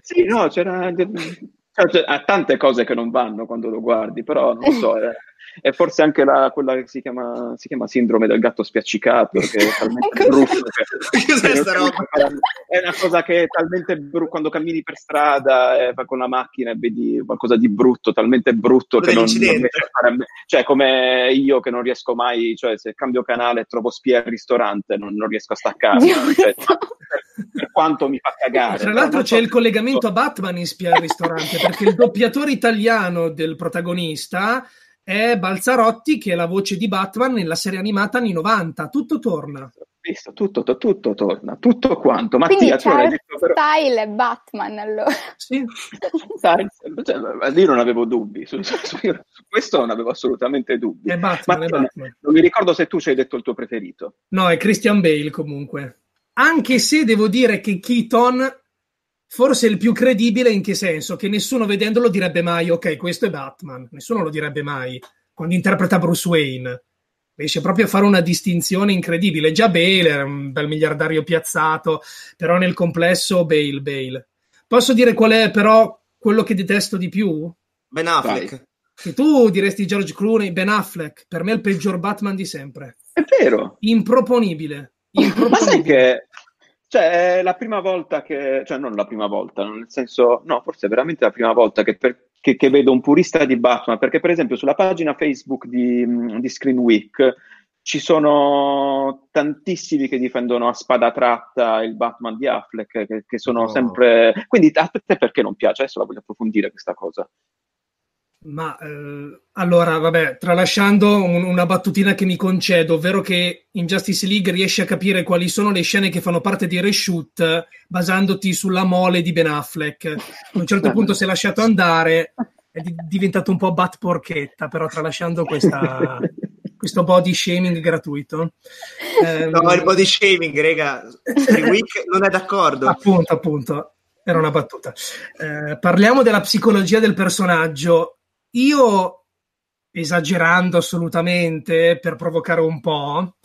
sì, no, c'era... Cioè, ha tante cose che non vanno quando lo guardi, però non so, eh, e forse anche la, quella che si chiama, si chiama, sindrome del gatto spiaccicato, che è talmente brutto. Che, è una cosa che è talmente brutta quando cammini per strada eh, con la macchina e vedi qualcosa di brutto, talmente brutto che non, non fare, cioè come io che non riesco mai, cioè se cambio canale e trovo spia al ristorante non, non riesco a staccare. Cioè, per, quanto mi fa cagare. Tra l'altro c'è so il collegamento a Batman in spia al ristorante, perché il doppiatore italiano del protagonista è Balzarotti che è la voce di Batman nella serie animata anni 90. Tutto torna. Visto, tutto, tutto, torna, tutto quanto. Mattia, tu hai detto però... style è Batman allora. Sì. cioè, io non avevo dubbi, su, su, su, questo non avevo assolutamente dubbi. È Batman, Mattia, è Batman. Non mi ricordo se tu ci hai detto il tuo preferito. No, è Christian Bale comunque. Anche se devo dire che Keaton forse il più credibile in che senso? Che nessuno vedendolo direbbe mai ok, questo è Batman, nessuno lo direbbe mai quando interpreta Bruce Wayne. Riesce proprio a fare una distinzione incredibile. Già Bale era un bel miliardario piazzato, però nel complesso Bale, Bale. Posso dire qual è però quello che detesto di più? Ben Affleck. Vai. Che tu diresti George Clooney, Ben Affleck, per me è il peggior Batman di sempre. È vero. Improponibile. Ma sai che cioè, è la prima volta che, cioè non la prima volta, nel senso, no, forse è veramente la prima volta che, per, che, che vedo un purista di Batman, perché per esempio sulla pagina Facebook di, di Screen Week ci sono tantissimi che difendono a spada tratta il Batman di Affleck, che, che sono oh. sempre... Quindi a te perché non piace? Adesso la voglio approfondire questa cosa. Ma eh, allora, vabbè, tralasciando un, una battutina che mi concedo, ovvero che in Justice League riesci a capire quali sono le scene che fanno parte di reshoot basandoti sulla mole di Ben Affleck. A un certo punto si è lasciato andare, è di- diventato un po' bat porchetta, però tralasciando questa, questo body shaming gratuito. Eh, no, il body shaming, rega, non è d'accordo. Appunto, appunto. Era una battuta. Eh, parliamo della psicologia del personaggio io, esagerando assolutamente per provocare un po',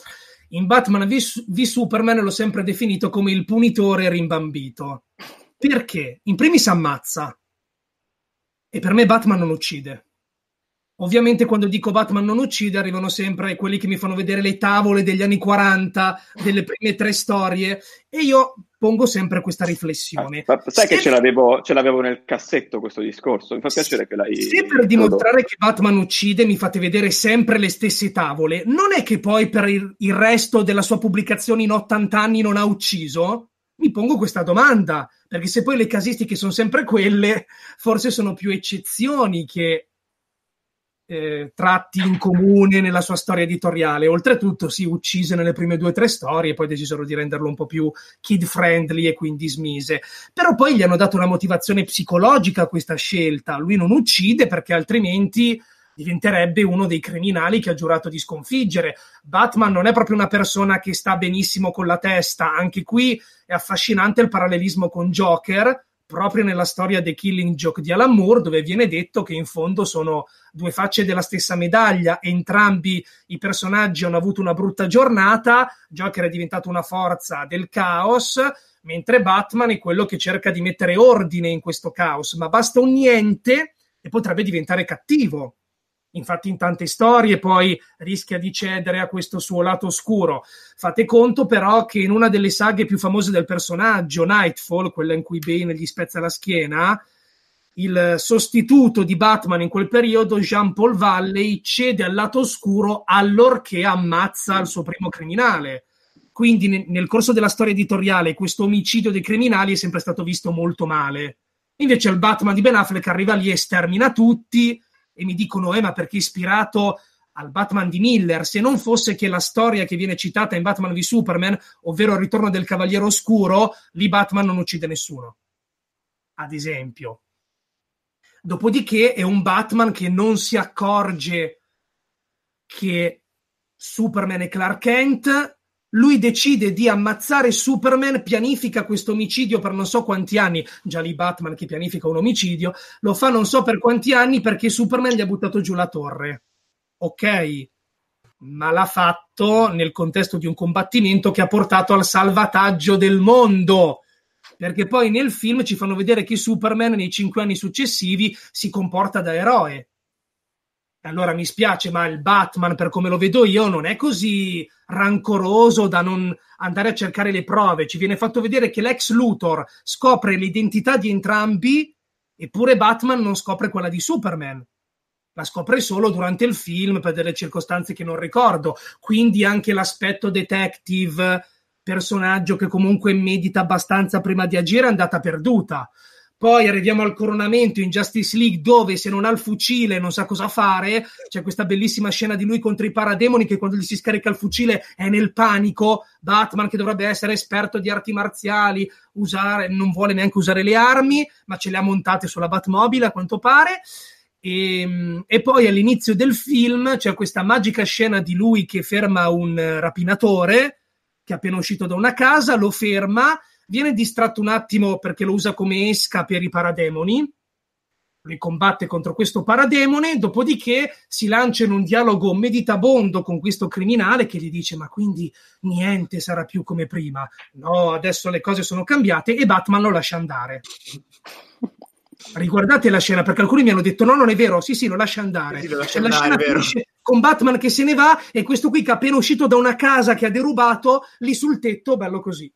in Batman v, v Superman l'ho sempre definito come il punitore rimbambito. Perché? In primis ammazza. E per me Batman non uccide. Ovviamente quando dico Batman non uccide arrivano sempre quelli che mi fanno vedere le tavole degli anni 40, delle prime tre storie e io pongo sempre questa riflessione. Ah, sai se... che ce l'avevo, ce l'avevo, nel cassetto questo discorso, mi fa piacere che l'hai... Se per dimostrare che Batman uccide mi fate vedere sempre le stesse tavole, non è che poi per il, il resto della sua pubblicazione in 80 anni non ha ucciso? Mi pongo questa domanda, perché se poi le casistiche sono sempre quelle, forse sono più eccezioni che eh, tratti in comune nella sua storia editoriale. Oltretutto, si uccise nelle prime due o tre storie, poi decisero di renderlo un po' più kid friendly e quindi smise. Però poi gli hanno dato una motivazione psicologica a questa scelta. Lui non uccide perché altrimenti diventerebbe uno dei criminali che ha giurato di sconfiggere. Batman non è proprio una persona che sta benissimo con la testa, anche qui è affascinante il parallelismo con Joker, proprio nella storia The Killing Joke di Alan Moore, dove viene detto che in fondo sono due facce della stessa medaglia, entrambi i personaggi hanno avuto una brutta giornata, Joker è diventato una forza del caos, mentre Batman è quello che cerca di mettere ordine in questo caos, ma basta un niente e potrebbe diventare cattivo. Infatti in tante storie poi rischia di cedere a questo suo lato oscuro. Fate conto però che in una delle saghe più famose del personaggio, Nightfall, quella in cui Bane gli spezza la schiena, il sostituto di Batman in quel periodo, Jean Paul Valley, cede al lato oscuro allorché ammazza il suo primo criminale Quindi nel corso della storia editoriale questo omicidio dei criminali è sempre stato visto molto male. Invece il Batman di Ben Affleck arriva lì e stermina tutti e mi dicono, eh, ma perché ispirato al Batman di Miller, se non fosse che la storia che viene citata in Batman v Superman, ovvero il ritorno del Cavaliere Oscuro, lì Batman non uccide nessuno. Ad esempio. Dopodiché è un Batman che non si accorge che Superman è Clark Kent, lui decide di ammazzare Superman, pianifica questo omicidio per non so quanti anni, già lì Batman che pianifica un omicidio, lo fa non so per quanti anni perché Superman gli ha buttato giù la torre ok, ma l'ha fatto nel contesto di un combattimento che ha portato al salvataggio del mondo. Perché poi nel film ci fanno vedere che Superman nei cinque anni successivi si comporta da eroe. Allora mi spiace, ma il Batman, per come lo vedo io, non è così rancoroso da non andare a cercare le prove. Ci viene fatto vedere che l'ex Luthor scopre l'identità di entrambi, eppure Batman non scopre quella di Superman la scopre solo durante il film per delle circostanze che non ricordo. Quindi anche l'aspetto detective, personaggio che comunque medita abbastanza prima di agire, è andata perduta. Poi arriviamo al coronamento in Justice League dove se non ha il fucile non sa cosa fare. C'è questa bellissima scena di lui contro i parademoni che quando gli si scarica il fucile è nel panico. Batman che dovrebbe essere esperto di arti marziali, usare, non vuole neanche usare le armi, ma ce le ha montate sulla Batmobile a quanto pare. E, ehm, e, poi all'inizio del film c'è questa magica scena di lui che ferma un rapinatore che è appena uscito da una casa, lo ferma, viene distratto un attimo perché lo usa come esca per i parademoni. Lui combatte contro questo parademone, dopodiché si lancia in un dialogo meditabondo con questo criminale che gli dice: Ma quindi niente sarà più come prima. No, adesso le cose sono cambiate e Batman lo lascia andare. Riguardate la scena perché alcuni mi hanno detto no non è vero. Sì sì lo lascia andare, sì, lo lascia la andare scena con Batman che se ne va e questo qui che è appena uscito da una casa che ha derubato lì sul tetto bello così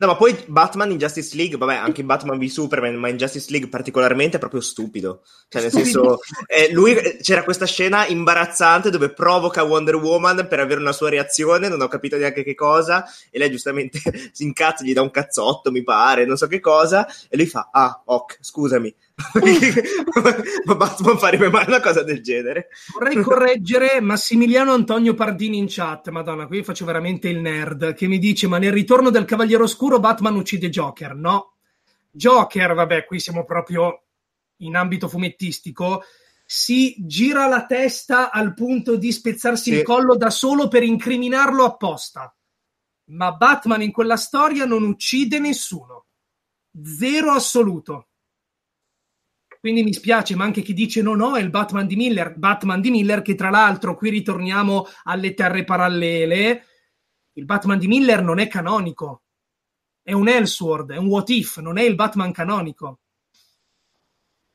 No, ma poi Batman in Justice League, vabbè, anche in Batman v Superman, ma in Justice League particolarmente è proprio stupido. Cioè, nel senso, eh, lui c'era questa scena imbarazzante dove provoca Wonder Woman per avere una sua reazione, non ho capito neanche che cosa, e lei giustamente si incazza, gli dà un cazzotto, mi pare, non so che cosa, e lui fa, ah, ok, scusami. ma Batman farebbe mai una cosa del genere. Vorrei correggere Massimiliano Antonio Pardini in chat, madonna, qui faccio veramente il nerd, che mi dice, ma nel ritorno del Cavaliere Oscuro Batman uccide Joker. No, Joker, vabbè, qui siamo proprio in ambito fumettistico, si gira la testa al punto di spezzarsi sì. il collo da solo per incriminarlo apposta. Ma Batman in quella storia non uccide nessuno. Zero assoluto. Quindi mi spiace, ma anche chi dice no, no, è il Batman di Miller. Batman di Miller, che tra l'altro qui ritorniamo alle terre parallele. Il Batman di Miller non è canonico. È un Elseworld, è un what if, non è il Batman canonico.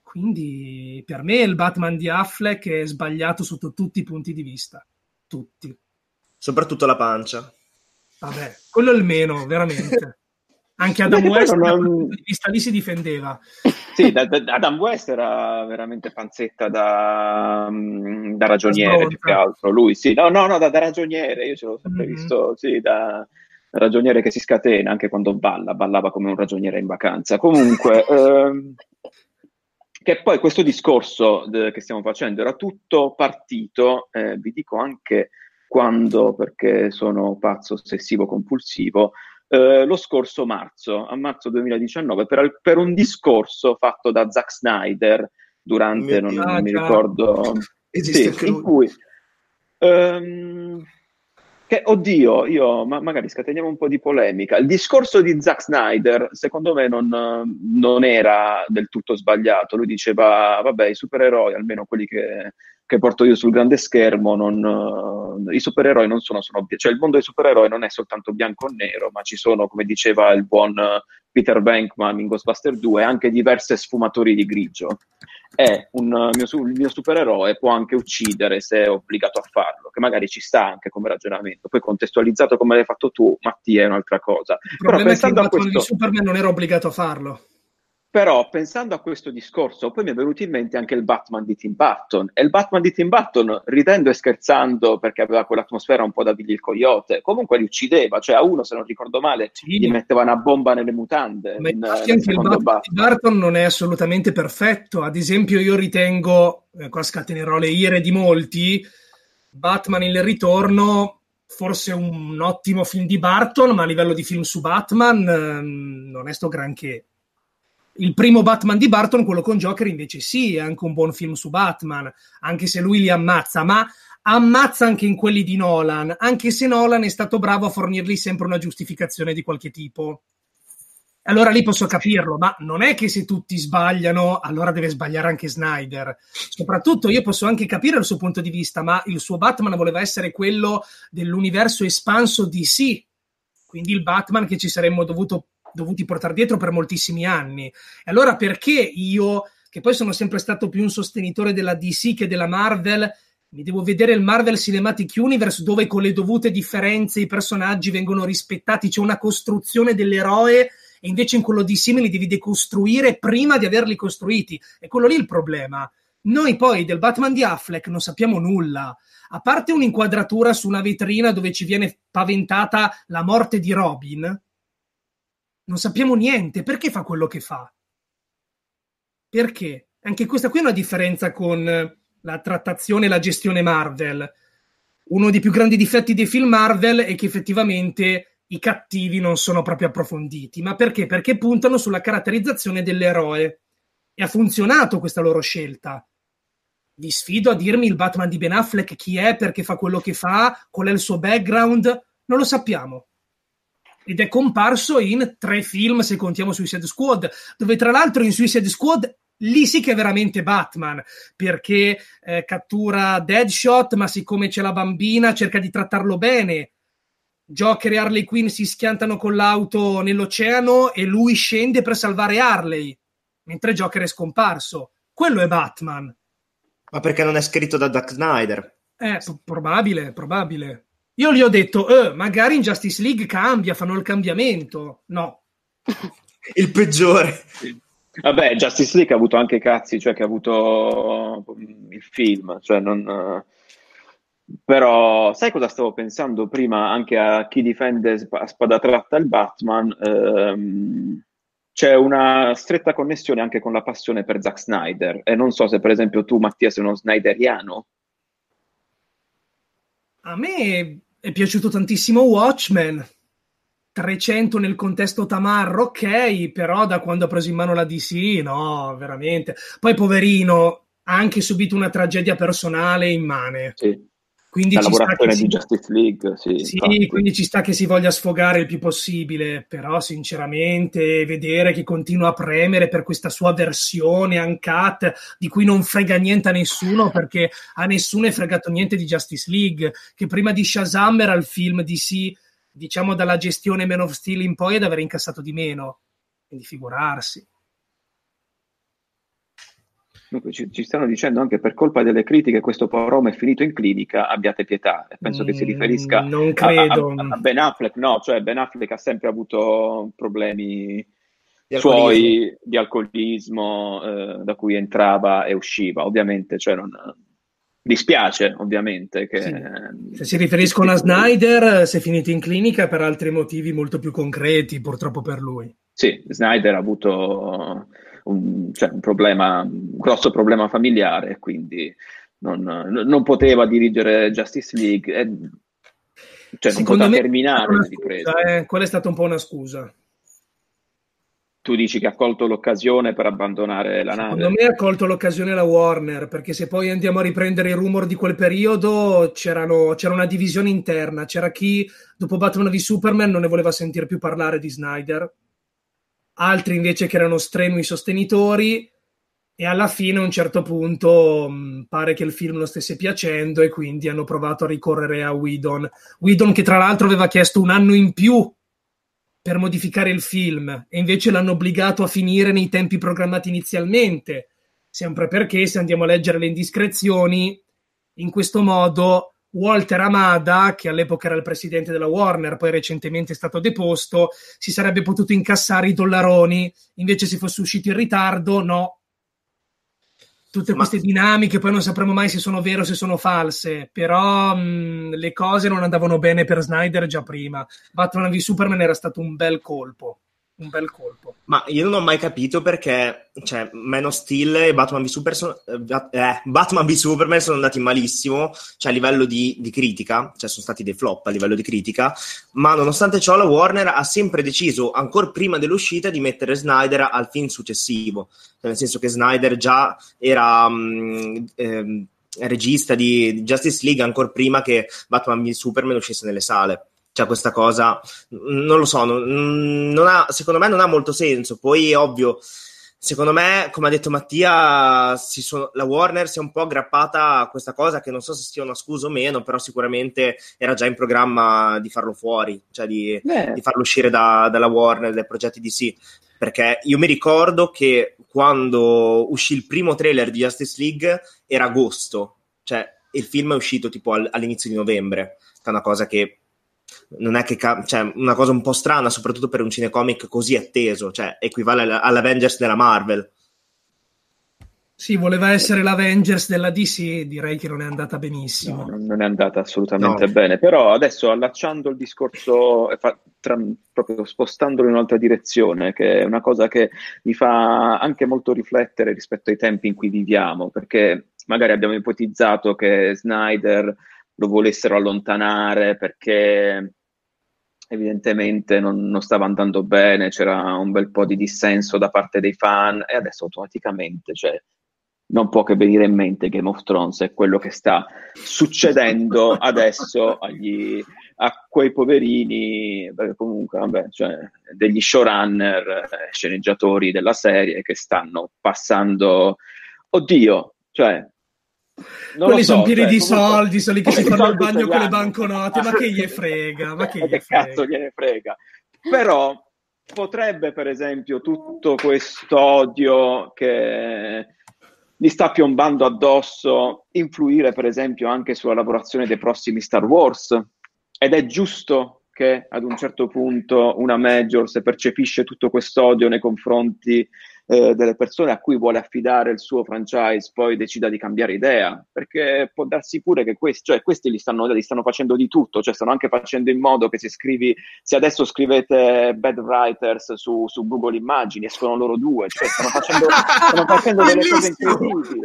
Quindi per me il Batman di Affleck è sbagliato sotto tutti i punti di vista. Tutti. Soprattutto la pancia. Vabbè, quello è il meno, veramente. Anche Adam West, dal punto di vista lì, si difendeva. Sì, da, da, Adam West era veramente panzetta da, mm, da ragioniere più che altro. Lui, sì, no, no, no, da, da ragioniere. Io ce l'ho sempre mm-hmm. visto, sì, da ragioniere che si scatena anche quando balla. Ballava come un ragioniere in vacanza. Comunque, ehm, che poi questo discorso de, che stiamo facendo era tutto partito, eh, vi dico anche quando, perché sono pazzo ossessivo compulsivo eh, lo scorso marzo, a marzo 2019, per, per, un discorso fatto da Zack Snyder durante, non, non, mi ricordo, sì, in cui... Um, che, oddio, io ma, magari scateniamo un po' di polemica. Il discorso di Zack Snyder, secondo me, non, non, era del tutto sbagliato. Lui diceva: Vabbè, i supereroi, almeno quelli che, che porto io sul grande schermo, non, uh, i supereroi non sono, sono, cioè il mondo dei supereroi non è soltanto bianco o nero, ma ci sono, come diceva il buon uh, Peter Venkman in Ghostbuster 2, anche diverse sfumatori di grigio. E un, uh, mio, il mio supereroe può anche uccidere se è obbligato a farlo, che magari ci sta anche come ragionamento. Poi contestualizzato come l'hai fatto tu, Mattia, è un'altra cosa. Il Però, è il Batman questo... Superman non era obbligato a farlo. Però pensando a questo discorso, poi mi è venuto in mente anche il Batman di Tim Burton. E il Batman di Tim Burton, ridendo e scherzando, perché aveva quell'atmosfera un po' da Billy il Coyote, comunque li uccideva. Cioè, a uno, se non ricordo male, sì. gli metteva una bomba nelle mutande. Ma in, anche il Batman, Batman di Burton non è assolutamente perfetto. Ad esempio, io ritengo, eh, qua scatenerò le ire di molti, Batman il ritorno forse un ottimo film di Barton, ma a livello di film su Batman eh, non è sto granché. Il primo Batman di Barton, quello con Joker, invece sì, è anche un buon film su Batman, anche se lui li ammazza, ma ammazza anche in quelli di Nolan, anche se Nolan è stato bravo a fornirgli sempre una giustificazione di qualche tipo. Allora lì posso capirlo, ma non è che se tutti sbagliano, allora deve sbagliare anche Snyder. Soprattutto io posso anche capire il suo punto di vista, ma il suo Batman voleva essere quello dell'universo espanso DC, quindi il Batman che ci saremmo dovuto dovuti portare dietro per moltissimi anni. E allora perché io, che poi sono sempre stato più un sostenitore della DC che della Marvel, mi devo vedere il Marvel Cinematic Universe dove con le dovute differenze i personaggi vengono rispettati, c'è una costruzione dell'eroe e invece in quello DC me li devi decostruire prima di averli costruiti. E quello lì è il problema. Noi poi del Batman di Affleck non sappiamo nulla. A parte un'inquadratura su una vetrina dove ci viene paventata la morte di Robin, non sappiamo niente. Perché fa quello che fa? Perché? Anche questa qui è una differenza con la trattazione e la gestione Marvel. Uno dei più grandi difetti dei film Marvel è che effettivamente i cattivi non sono proprio approfonditi. Ma perché? Perché puntano sulla caratterizzazione dell'eroe. E ha funzionato questa loro scelta. Vi sfido a dirmi il Batman di Ben Affleck chi è, perché fa quello che fa, qual è il suo background. Non lo sappiamo ed è comparso in tre film se contiamo Suicide Squad, dove tra l'altro in Suicide Squad lì sì che è veramente Batman, perché eh, cattura Deadshot, ma siccome c'è la bambina cerca di trattarlo bene. Joker e Harley Quinn si schiantano con l'auto nell'oceano e lui scende per salvare Harley, mentre Joker è scomparso. Quello è Batman. Ma perché non è scritto da Zack Snyder? Eh, probabile, probabile. Io gli ho detto, eh, magari in Justice League cambia, fanno il cambiamento. No. il peggiore. Vabbè, Justice League ha avuto anche cazzi, cioè che ha avuto mm, il film, cioè non... Però sai cosa stavo pensando prima anche a chi difende a spada tratta il Batman? Ehm, c'è una stretta connessione anche con la passione per Zack Snyder e non so se per esempio tu Mattia sei uno snyderiano. A me è piaciuto tantissimo Watchmen. 300 nel contesto Tamarro, ok, però da quando ha preso in mano la DC, no, veramente. Poi, poverino, ha anche subito una tragedia personale immane. Sì. Quindi la lavorazione di. Justice League, sì. Sì, quindi ci sta che si voglia sfogare il più possibile, però sinceramente vedere che continua a premere per questa sua versione uncut di cui non frega niente a nessuno perché a nessuno è fregato niente di Justice League, che prima di Shazam era il film DC, diciamo dalla gestione Man of Steel in poi ad aver incassato di meno, quindi figurarsi. Ci, ci, stanno dicendo anche per colpa delle critiche questo porom è finito in clinica, abbiate pietà. Penso mm, che si mm, riferisca non credo. A, a, a, Ben Affleck, no, cioè Ben Affleck ha sempre avuto problemi di suoi di alcolismo eh, da cui entrava e usciva, ovviamente, cioè non, dispiace ovviamente che... Sì. Se si riferiscono a Snyder, si è finito in clinica per altri motivi molto più concreti, purtroppo per lui. Sì, Snyder ha avuto un, cioè un problema, un grosso problema familiare, quindi non, non poteva dirigere Justice League. E, cioè, Secondo non poteva terminare le riprese. Eh, quella è stata un po' una scusa. Tu dici che ha colto l'occasione per abbandonare la nave? Secondo me ha colto l'occasione la Warner, perché se poi andiamo a riprendere i rumor di quel periodo, c'era una divisione interna. C'era chi, dopo Batman v Superman, non ne voleva sentire più parlare di Snyder, altri invece che erano strenui sostenitori e alla fine a un certo punto mh, pare che il film lo stesse piacendo e quindi hanno provato a ricorrere a Whedon. Whedon che tra l'altro aveva chiesto un anno in più per modificare il film e invece l'hanno obbligato a finire nei tempi programmati inizialmente, sempre perché se andiamo a leggere le indiscrezioni, in questo modo Walter Amada, che all'epoca era il presidente della Warner, poi recentemente è stato deposto, si sarebbe potuto incassare i dollaroni, invece se fosse uscito in ritardo, no. Tutte Ma... queste dinamiche, poi non sapremo mai se sono vere o se sono false, però mh, le cose non andavano bene per Snyder già prima. Batman v Superman era stato un bel colpo un bel colpo. Ma io non ho mai capito perché, cioè, Man of Steel e Batman v, Super sono, eh, Batman v Superman sono andati malissimo, cioè a livello di, di, critica, cioè sono stati dei flop a livello di critica, ma nonostante ciò la Warner ha sempre deciso, ancora prima dell'uscita, di mettere Snyder al film successivo, cioè, nel senso che Snyder già era... Mh, mm, eh, regista di Justice League ancora prima che Batman v Superman uscisse nelle sale cioè questa cosa non lo so, non, non ha, secondo me non ha molto senso. Poi è ovvio, secondo me, come ha detto Mattia, sono, la Warner si è un po' aggrappata a questa cosa che non so se sia una scusa o meno, però sicuramente era già in programma di farlo fuori, cioè di, di farlo uscire da, dalla Warner, dai progetti DC. Perché io mi ricordo che quando uscì il primo trailer di Justice League era agosto, cioè il film è uscito tipo all, all'inizio di novembre, che è una cosa che non è che ca- cioè, una cosa un po' strana, soprattutto per un cinecomic così atteso, cioè equivale all'Avengers della Marvel. Sì, voleva essere l'Avengers della DC, direi che non è andata benissimo. No, non è andata assolutamente no. bene, però adesso allacciando il discorso, tra, proprio spostandolo in un'altra direzione, che è una cosa che mi fa anche molto riflettere rispetto ai tempi in cui viviamo, perché magari abbiamo ipotizzato che Snyder lo volessero allontanare perché evidentemente non, non, stava andando bene, c'era un bel po' di dissenso da parte dei fan e adesso automaticamente cioè, non può che venire in mente Game of Thrones è quello che sta succedendo adesso agli, a quei poverini, comunque vabbè, cioè, degli showrunner, eh, sceneggiatori della serie che stanno passando, oddio, cioè non Quelli so, sono pieni cioè, di soldi, sono lì che si fanno il bagno con le banconote, ma che gli frega? Ma che, che cazzo gliene frega? Però potrebbe, per esempio, tutto questo odio che gli sta piombando addosso influire, per esempio, anche sulla lavorazione dei prossimi Star Wars. Ed è giusto che ad un certo punto una major, se percepisce tutto questo odio nei confronti eh, delle persone a cui vuole affidare il suo franchise poi decida di cambiare idea, perché può darsi pure che questi, cioè questi li stanno, li stanno facendo di tutto, cioè stanno anche facendo in modo che se scrivi, se adesso scrivete bad writers su, su Google Immagini, escono loro due, cioè stanno facendo, stanno facendo delle cose incredibili,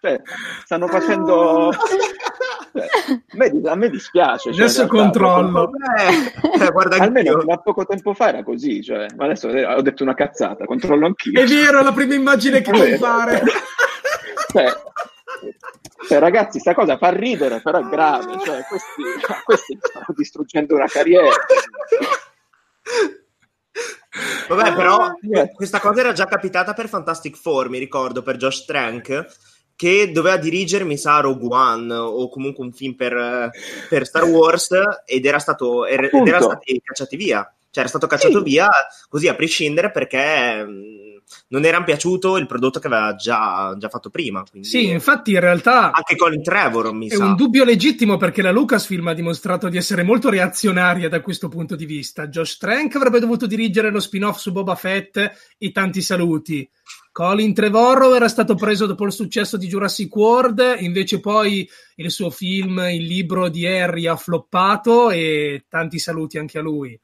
cioè, stanno facendo... Cioè, a me dispiace. Cioè, adesso controllo. Eh, guarda Almeno fino a poco tempo fa era così, cioè, ma adesso ho detto una cazzata, controllo anch'io. È vero, la prima immagine che compare. cioè, cioè, ragazzi, sta cosa fa ridere, però è grave. Cioè, questi, questi stanno distruggendo una carriera. Vabbè, però questa cosa era già capitata per Fantastic Four, mi ricordo, per Josh Trank, che doveva dirigere, mi sa, Rogue One o comunque un film per, per Star Wars ed era stato, ed era stati cacciati via. Cioè, era stato cacciato sì. via così a prescindere perché non era piaciuto il prodotto che aveva già, già fatto prima. Sì, infatti in realtà... Anche Colin Trevor, mi è sa. È un dubbio legittimo perché la Lucasfilm ha dimostrato di essere molto reazionaria da questo punto di vista. Josh Trank avrebbe dovuto dirigere lo spin-off su Boba Fett e tanti saluti. Colin Trevorrow era stato preso dopo il successo di Jurassic World, invece poi il suo film, il libro di Harry ha floppato e tanti saluti anche a lui.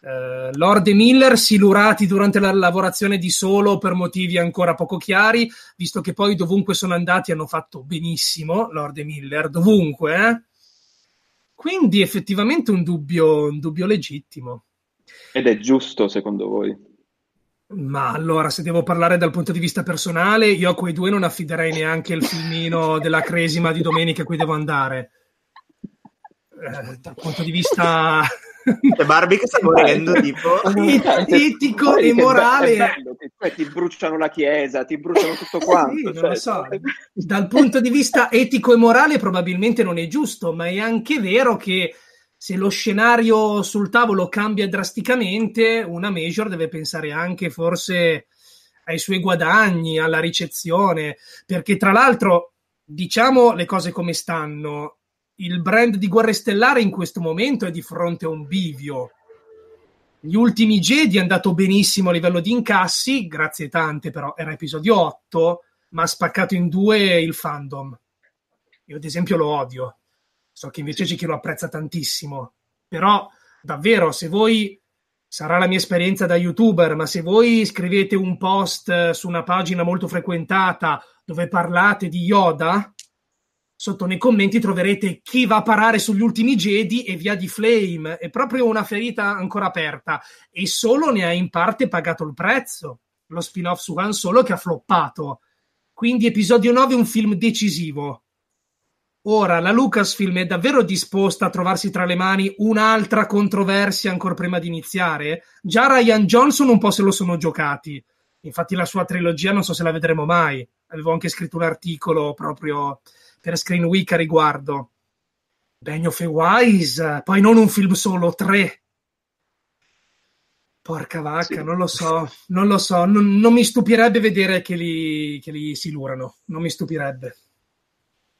Uh, Lord e Miller silurati durante la lavorazione di Solo per motivi ancora poco chiari, visto che poi dovunque sono andati hanno fatto benissimo Lord e Miller, dovunque. Eh? Quindi effettivamente un dubbio, un dubbio legittimo. Ed è giusto secondo voi? Ma allora, se devo parlare dal punto di vista personale, io a quei due non affiderei neanche il filmino della cresima di domenica a cui devo andare. Eh, dal punto di vista c'è Barbie che sta morendo, tipo etico e morale. Bello, cioè, ti bruciano la chiesa, ti bruciano tutto quanto. Sì, cioè, so. Dal punto di vista etico e morale, probabilmente non è giusto, ma è anche vero che se lo scenario sul tavolo cambia drasticamente, una major deve pensare anche forse ai suoi guadagni, alla ricezione, perché tra l'altro, diciamo le cose come stanno, il brand di Guerre Stellari in questo momento è di fronte a un bivio. Gli ultimi Jedi è andato benissimo a livello di incassi, grazie tante però, era episodio 8, ma ha spaccato in due il fandom. Io ad esempio lo odio, so che invece c'è chi lo apprezza tantissimo, però davvero se voi, sarà la mia esperienza da youtuber, ma se voi scrivete un post su una pagina molto frequentata dove parlate di Yoda, sotto nei commenti troverete chi va a parare sugli ultimi Jedi e via di Flame. È proprio una ferita ancora aperta e solo ne ha in parte pagato il prezzo. Lo spin-off su Han Solo che ha floppato. Quindi episodio 9 è un film decisivo. Ora, la Lucasfilm è davvero disposta a trovarsi tra le mani un'altra controversia ancora prima di iniziare? Già Ryan Johnson un po' se lo sono giocati. Infatti la sua trilogia non so se la vedremo mai. Avevo anche scritto un articolo proprio per Screen Week a riguardo. Benioff e Wise, poi non un film solo, tre. Porca vacca, sì. non lo so, non lo so, non, non mi stupirebbe vedere che li, che li silurano, non mi stupirebbe.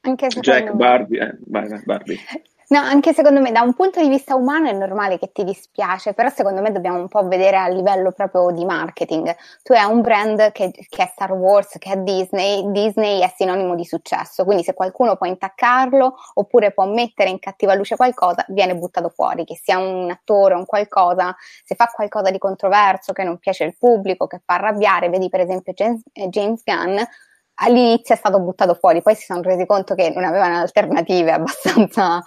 Anche Jack Barbie, eh, Barbie. No, anche secondo me da un punto di vista umano è normale che ti dispiace, però secondo me dobbiamo un po' vedere a livello proprio di marketing. Tu hai un brand che, che, è Star Wars, che è Disney, Disney è sinonimo di successo, quindi se qualcuno può intaccarlo oppure può mettere in cattiva luce qualcosa, viene buttato fuori, che sia un attore o un qualcosa, se fa qualcosa di controverso, che non piace al pubblico, che fa arrabbiare, vedi per esempio James, eh, James Gunn, all'inizio è stato buttato fuori, poi si sono resi conto che non avevano alternative abbastanza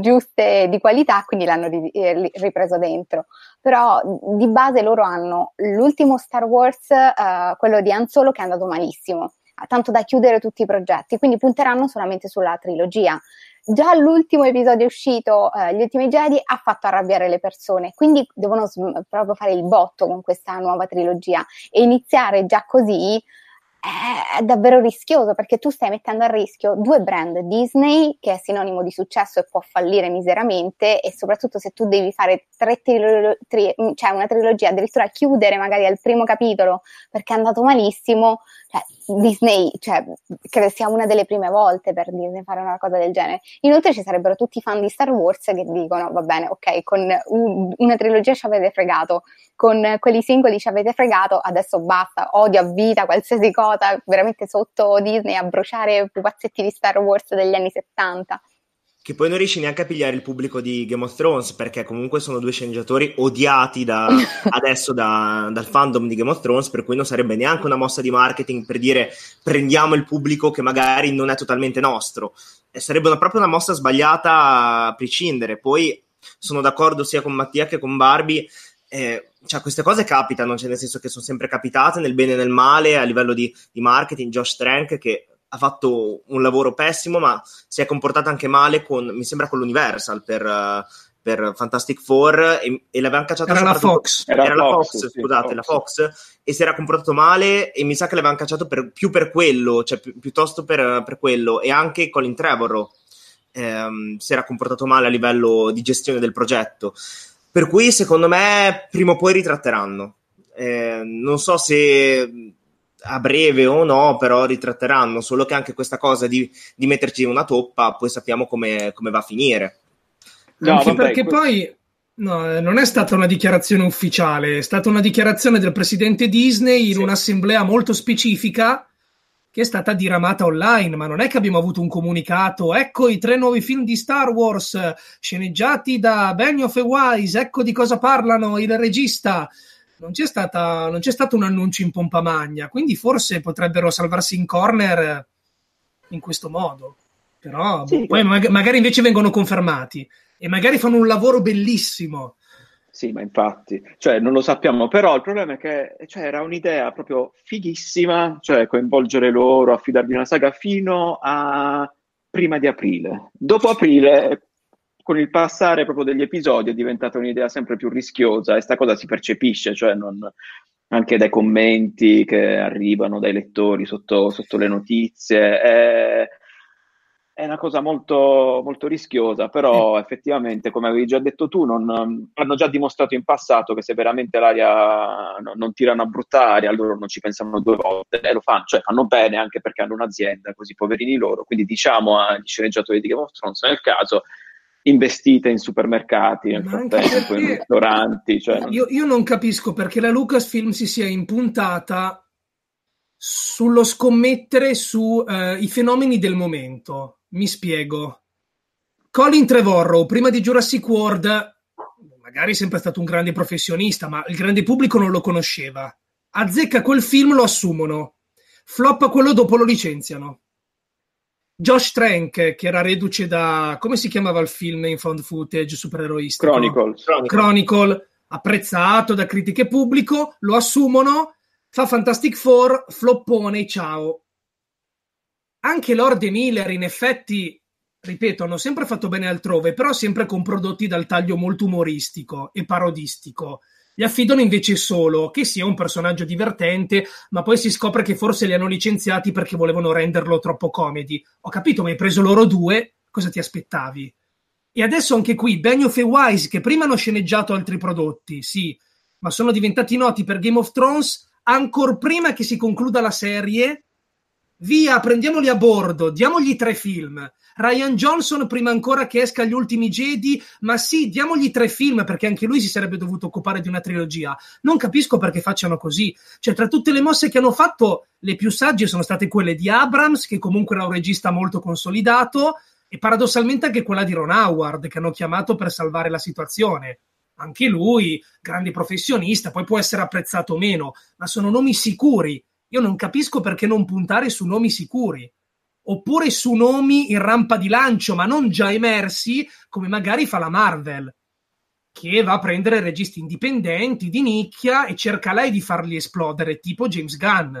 giuste di qualità, quindi l'hanno eh, ripreso dentro. Però di base loro hanno l'ultimo Star Wars, uh, quello di Han Solo, che è andato malissimo, tanto da chiudere tutti i progetti, quindi punteranno solamente sulla trilogia. Già l'ultimo episodio uscito, uh, Gli ultimi Jedi, ha fatto arrabbiare le persone, quindi devono sm- proprio fare il botto con questa nuova trilogia e iniziare già così è davvero rischioso perché tu stai mettendo a rischio due brand, Disney che è sinonimo di successo e può fallire miseramente e soprattutto se tu devi fare tre trilo- tri- cioè una trilogia, addirittura chiudere magari al primo capitolo perché è andato malissimo, cioè, Disney, cioè, credo sia una delle prime volte per Disney fare una cosa del genere. Inoltre ci sarebbero tutti i fan di Star Wars che dicono, va bene, ok, con un, una trilogia ci avete fregato, con quelli singoli ci avete fregato, adesso basta, odio a vita qualsiasi cosa, veramente sotto Disney a bruciare pupazzetti di Star Wars degli anni 70 che poi non riesci neanche a pigliare il pubblico di Game of Thrones perché comunque sono due sceneggiatori odiati da, adesso da, dal fandom di Game of Thrones per cui non sarebbe neanche una mossa di marketing per dire prendiamo il pubblico che magari non è totalmente nostro. E sarebbe una, proprio una mossa sbagliata a prescindere. Poi sono d'accordo sia con Mattia che con Barbie eh, cioè, queste cose capitano, cioè nel senso che sono sempre capitate nel bene e nel male a livello di, di marketing. Josh Trank, che ha fatto un lavoro pessimo, ma si è comportato anche male con, mi sembra, con l'Universal per, uh, per Fantastic Four e, e l'avevano cacciato era la Fox era, era la Fox, Fox sì, scusate Fox. la Fox e si era comportato male e mi sa che l'avevano cacciato per, più per quello cioè pi- piuttosto per, per, quello e anche Colin Trevorrow ehm, si era comportato male a livello di gestione del progetto per cui secondo me prima o poi ritratteranno eh, non so se a breve o no, però ritratteranno, solo che anche questa cosa di, di metterci una toppa, poi sappiamo come, come va a finire. No, anche vabbè, perché questo... poi no, non è stata una dichiarazione ufficiale, è stata una dichiarazione del presidente Disney in sì. un'assemblea molto specifica che è stata diramata online, ma non è che abbiamo avuto un comunicato, ecco i tre nuovi film di Star Wars sceneggiati da Benioff e Wise, ecco di cosa parlano il regista non c'è, stata, non c'è stato un annuncio in pompa magna, quindi forse potrebbero salvarsi in corner in questo modo. Però sì, poi mag- magari invece vengono confermati e magari fanno un lavoro bellissimo. Sì, ma infatti, cioè, non lo sappiamo, però il problema è che cioè, era un'idea proprio fighissima, cioè coinvolgere loro, affidargli una saga fino a prima di aprile. Dopo aprile con il passare proprio degli episodi è diventata un'idea sempre più rischiosa e sta cosa si percepisce, cioè non, anche dai commenti che arrivano dai lettori sotto, sotto le notizie. È, è una cosa molto, molto rischiosa, però effettivamente, come avevi già detto tu, non, hanno già dimostrato in passato che se veramente l'aria no, non tirano a brutta aria, loro non ci pensano due volte e lo fanno, cioè fanno bene anche perché hanno un'azienda, così poverini loro. Quindi diciamo agli sceneggiatori di Game of Thrones, nel caso, investite in supermercati, nel frattempo, in ristoranti. Cioè... Io, io non capisco perché la Lucasfilm si sia impuntata sullo scommettere sui uh, fenomeni del momento mi spiego. Colin Trevorrow, prima di Jurassic World, magari è sempre stato un grande professionista, ma il grande pubblico non lo conosceva. Azzecca quel film, lo assumono. Floppa quello dopo, lo licenziano. Josh Trank, che era reduce da... come si chiamava il film in found footage supereroistico? Chronicle. Chronicle. Chronicle, apprezzato da critiche pubblico, lo assumono, fa Fantastic Four, floppone, ciao anche Lord e Miller in effetti ripeto, hanno sempre fatto bene altrove, però sempre con prodotti dal taglio molto umoristico e parodistico. Gli affidano invece solo che sia un personaggio divertente, ma poi si scopre che forse li hanno licenziati perché volevano renderlo troppo comedy. Ho capito, ma hai preso loro due, cosa ti aspettavi? E adesso anche qui, Benioff e Wise, che prima hanno sceneggiato altri prodotti, sì, ma sono diventati noti per Game of Thrones ancora prima che si concluda la serie Via, prendiamoli a bordo, diamogli tre film. Ryan Johnson prima ancora che esca Gli ultimi Jedi, ma sì, diamogli tre film perché anche lui si sarebbe dovuto occupare di una trilogia. Non capisco perché facciano così. Cioè, tra tutte le mosse che hanno fatto, le più sagge sono state quelle di Abrams, che comunque era un regista molto consolidato, e paradossalmente anche quella di Ron Howard, che hanno chiamato per salvare la situazione. Anche lui, grande professionista, poi può essere apprezzato meno, ma sono nomi sicuri io non capisco perché non puntare su nomi sicuri. Oppure su nomi in rampa di lancio, ma non già emersi, come magari fa la Marvel, che va a prendere registi indipendenti di nicchia e cerca lei di farli esplodere, tipo James Gunn.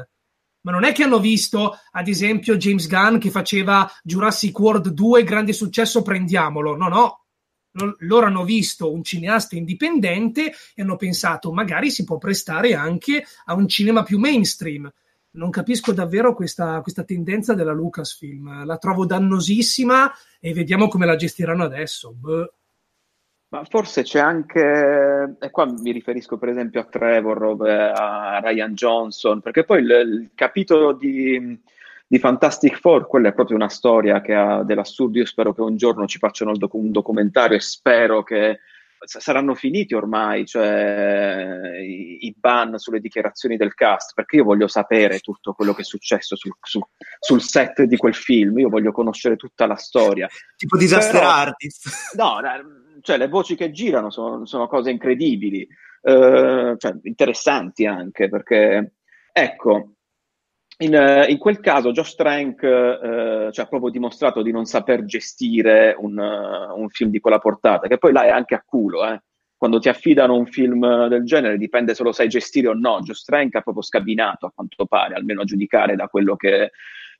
Ma non è che hanno visto, ad esempio, James Gunn che faceva Jurassic World 2, grande successo, prendiamolo. No, no, loro hanno visto un cineasta indipendente e hanno pensato magari si può prestare anche a un cinema più mainstream. Non capisco davvero questa, questa tendenza della Lucasfilm, la trovo dannosissima e vediamo come la gestiranno adesso. Beh. Ma forse c'è anche, e qua mi riferisco per esempio a Trevor, a Ryan Johnson, perché poi il, il capitolo di, di Fantastic Four, quella è proprio una storia che ha dell'assurdo. Io spero che un giorno ci facciano doc- un documentario e spero che saranno finiti ormai cioè, i, i, ban sulle dichiarazioni del cast perché io voglio sapere tutto quello che è successo sul, sul, sul set di quel film io voglio conoscere tutta la storia. Tipo disaster Però, artist. No cioè le voci che girano sono, sono cose incredibili uh, cioè, interessanti anche perché ecco in, eh, in, quel caso Josh Trank eh, ci ha proprio dimostrato di non saper gestire un, uh, un, film di quella portata, che poi là è anche a culo, eh. quando ti affidano un film del genere dipende se lo sai gestire o no, Josh Trank ha proprio scabinato a quanto pare, almeno a giudicare da quello che,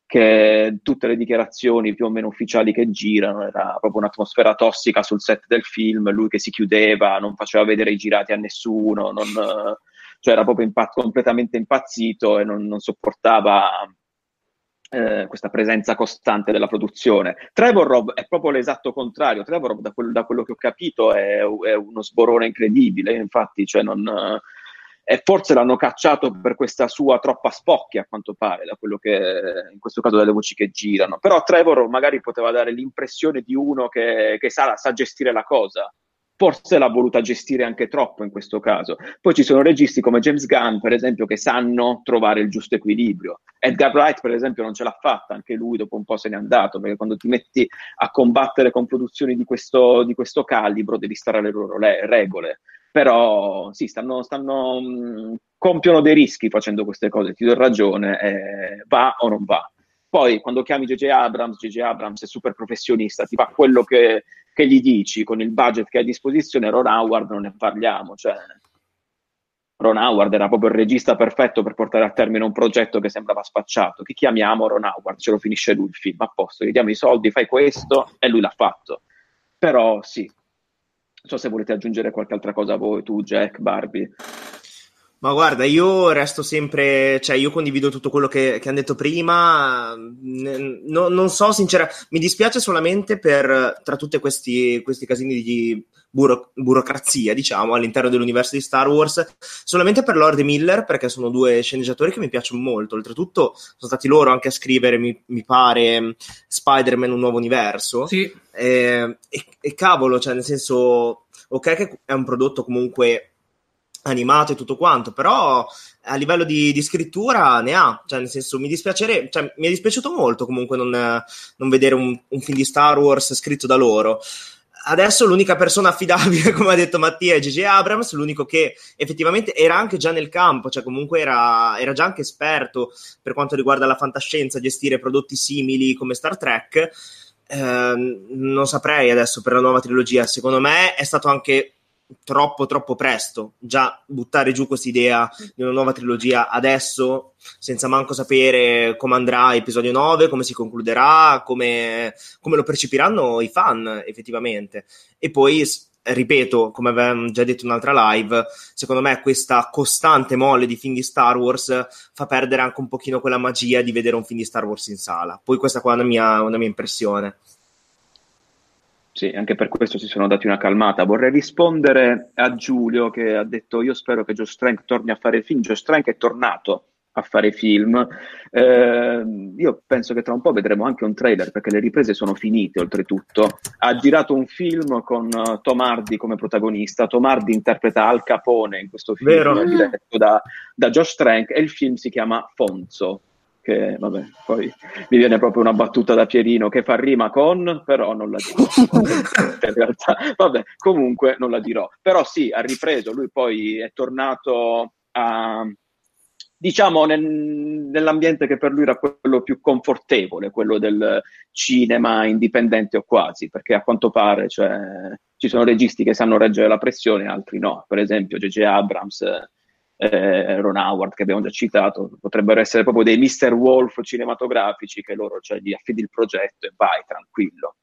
che tutte le dichiarazioni più o meno ufficiali che girano, era proprio un'atmosfera tossica sul set del film, lui che si chiudeva, non faceva vedere i girati a nessuno, non... Cioè era proprio impa- completamente impazzito e non, non sopportava eh, questa presenza costante della produzione. Trevor Rob è proprio l'esatto contrario. Trevor Rob, da, quel, da quello che ho capito, è, è, uno sborone incredibile. Infatti, cioè non, eh, forse l'hanno cacciato per questa sua troppa spocchia, a quanto pare, da quello che in questo caso dalle voci che girano. Però Trevor magari poteva dare l'impressione di uno che, che sa, sa gestire la cosa forse l'ha voluta gestire anche troppo in questo caso. Poi ci sono registi come James Gunn, per esempio, che sanno trovare il giusto equilibrio. Edgar Wright, per esempio, non ce l'ha fatta, anche lui dopo un po' se n'è andato, perché quando ti metti a combattere con produzioni di questo, di questo calibro devi stare alle loro le- regole. Però sì, stanno, stanno mh, compiono dei rischi facendo queste cose, ti do ragione, eh, va o non va. Poi quando chiami JJ Abrams, JJ Abrams è super professionista, ti fa quello che, che gli dici con il budget che hai a disposizione, Ron Howard non ne parliamo, cioè Ron Howard era proprio il regista perfetto per portare a termine un progetto che sembrava spacciato. Chi chiamiamo Ron Howard? Ce lo finisce lui il film, a posto, gli diamo i soldi, fai questo e lui l'ha fatto. Però sì, non so se volete aggiungere qualche altra cosa voi, tu, Jack, Barbie. Ma guarda, io resto sempre, cioè io condivido tutto quello che, che hanno detto prima, no, non so sinceramente, mi dispiace solamente per, tra tutti questi, questi casini di buro, burocrazia, diciamo, all'interno dell'universo di Star Wars, solamente per Lord e Miller, perché sono due sceneggiatori che mi piacciono molto, oltretutto sono stati loro anche a scrivere, mi, mi pare, Spider-Man Un Nuovo Universo, sì. e, e, e cavolo, cioè nel senso, ok che è un prodotto comunque animato e tutto quanto, però a livello di, di scrittura ne ha, cioè nel senso mi dispiacerebbe, cioè, mi è dispiaciuto molto comunque non, non vedere un, un, film di Star Wars scritto da loro. Adesso l'unica persona affidabile, come ha detto Mattia, è J.J. Abrams, l'unico che effettivamente era anche già nel campo, cioè comunque era, era già anche esperto per quanto riguarda la fantascienza, gestire prodotti simili come Star Trek. Eh, non saprei adesso per la nuova trilogia, secondo me è stato anche troppo troppo presto. Già buttare giù questa idea di una nuova trilogia adesso senza manco sapere come andrà episodio 9 come si concluderà come, come lo percepiranno i fan effettivamente. E poi ripeto come avevamo già detto in un'altra live secondo me questa costante molle di film di Star Wars fa perdere anche un pochino quella magia di vedere un film di Star Wars in sala. Poi questa qua è una mia, una mia impressione sì, anche per questo si sono dati una calmata. Vorrei rispondere a Giulio che ha detto io spero che Joe Strank torni a fare film. Joe Strank è tornato a fare film. Eh, io penso che tra un po' vedremo anche un trailer perché le riprese sono finite oltretutto. Ha girato un film con uh, Tom Hardy come protagonista. Tom Hardy interpreta Al Capone in questo film Vero. diretto da, da Josh Trank e il film si chiama Fonzo che vabbè, poi mi viene proprio una battuta da Pierino che fa rima con, però non la dirò. in realtà, vabbè, comunque non la dirò. Però sì, ha ripreso, lui poi è tornato a, diciamo, nel, nell'ambiente che per lui era quello più confortevole, quello del cinema indipendente o quasi, perché a quanto pare cioè, ci sono registi che sanno reggere la pressione, altri no. Per esempio, J.J. Abrams eh, Ron Howard che abbiamo già citato, potrebbero essere proprio dei Mr. Wolf cinematografici che loro cioè, gli affidi il progetto e vai tranquillo.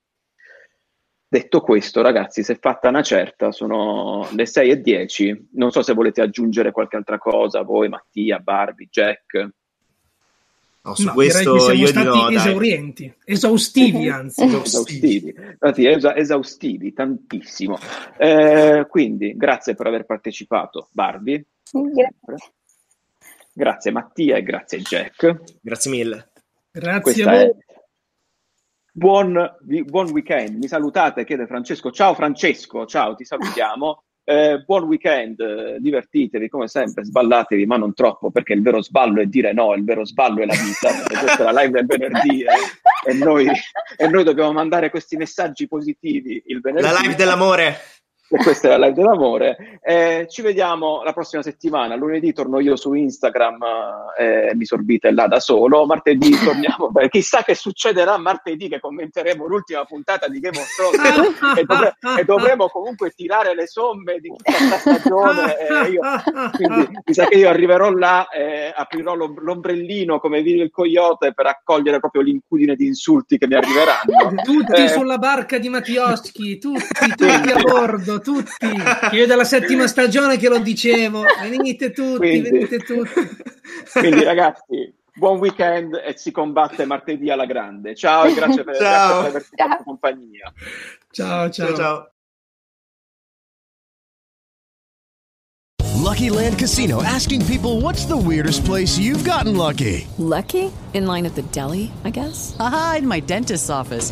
Detto questo, ragazzi, se fatta una certa, sono le 6 e 10. Non so se volete aggiungere qualche altra cosa, voi, Mattia, Barbie, Jack. No, su no, questo siamo io stati no, esaurienti, dai. esaustivi anzi. esaustivi, Infatti, esa- esaustivi, tantissimo. Eh, quindi, grazie per aver partecipato, Barbie. Grazie. Grazie Mattia e grazie Jack. Grazie mille. Grazie Questa a voi. Buon, buon, weekend. Mi salutate, chiede Francesco. Ciao Francesco, ciao, ti salutiamo. Eh, buon weekend, divertitevi come sempre, sballatevi, ma non troppo, perché il vero sballo è dire no, il vero sballo è la vita. Questa è la live del venerdì eh, e, noi, e noi dobbiamo mandare questi messaggi positivi il venerdì. La live dell'amore e questa è la live dell'amore. Eh, ci vediamo la prossima settimana. Lunedì torno io su Instagram eh, mi sorbite là da solo. Martedì torniamo. Beh, chissà che succederà martedì che commenteremo l'ultima puntata di Game of Thrones e, dovre- e, dovremo comunque tirare le somme di questa stagione. Eh, io, quindi mi sa che io arriverò là e aprirò l'om- l'ombrellino come Vino il Coyote per accogliere proprio l'incudine di insulti che mi arriveranno. Tutti eh, sulla barca di Mattioschi, tutti, tutti a bordo tutti. Io dalla settima stagione che lo dicevo. Venite tutti, quindi, venite tutti. Quindi ragazzi, buon weekend e si combatte martedì alla grande. Ciao e grazie per, ciao. grazie per averci fatto compagnia. Ciao, ciao. ciao, ciao. Lucky Land Casino asking people what's the weirdest place you've gotten lucky? Lucky? In line at the deli, I guess. Aha, in my dentist's office.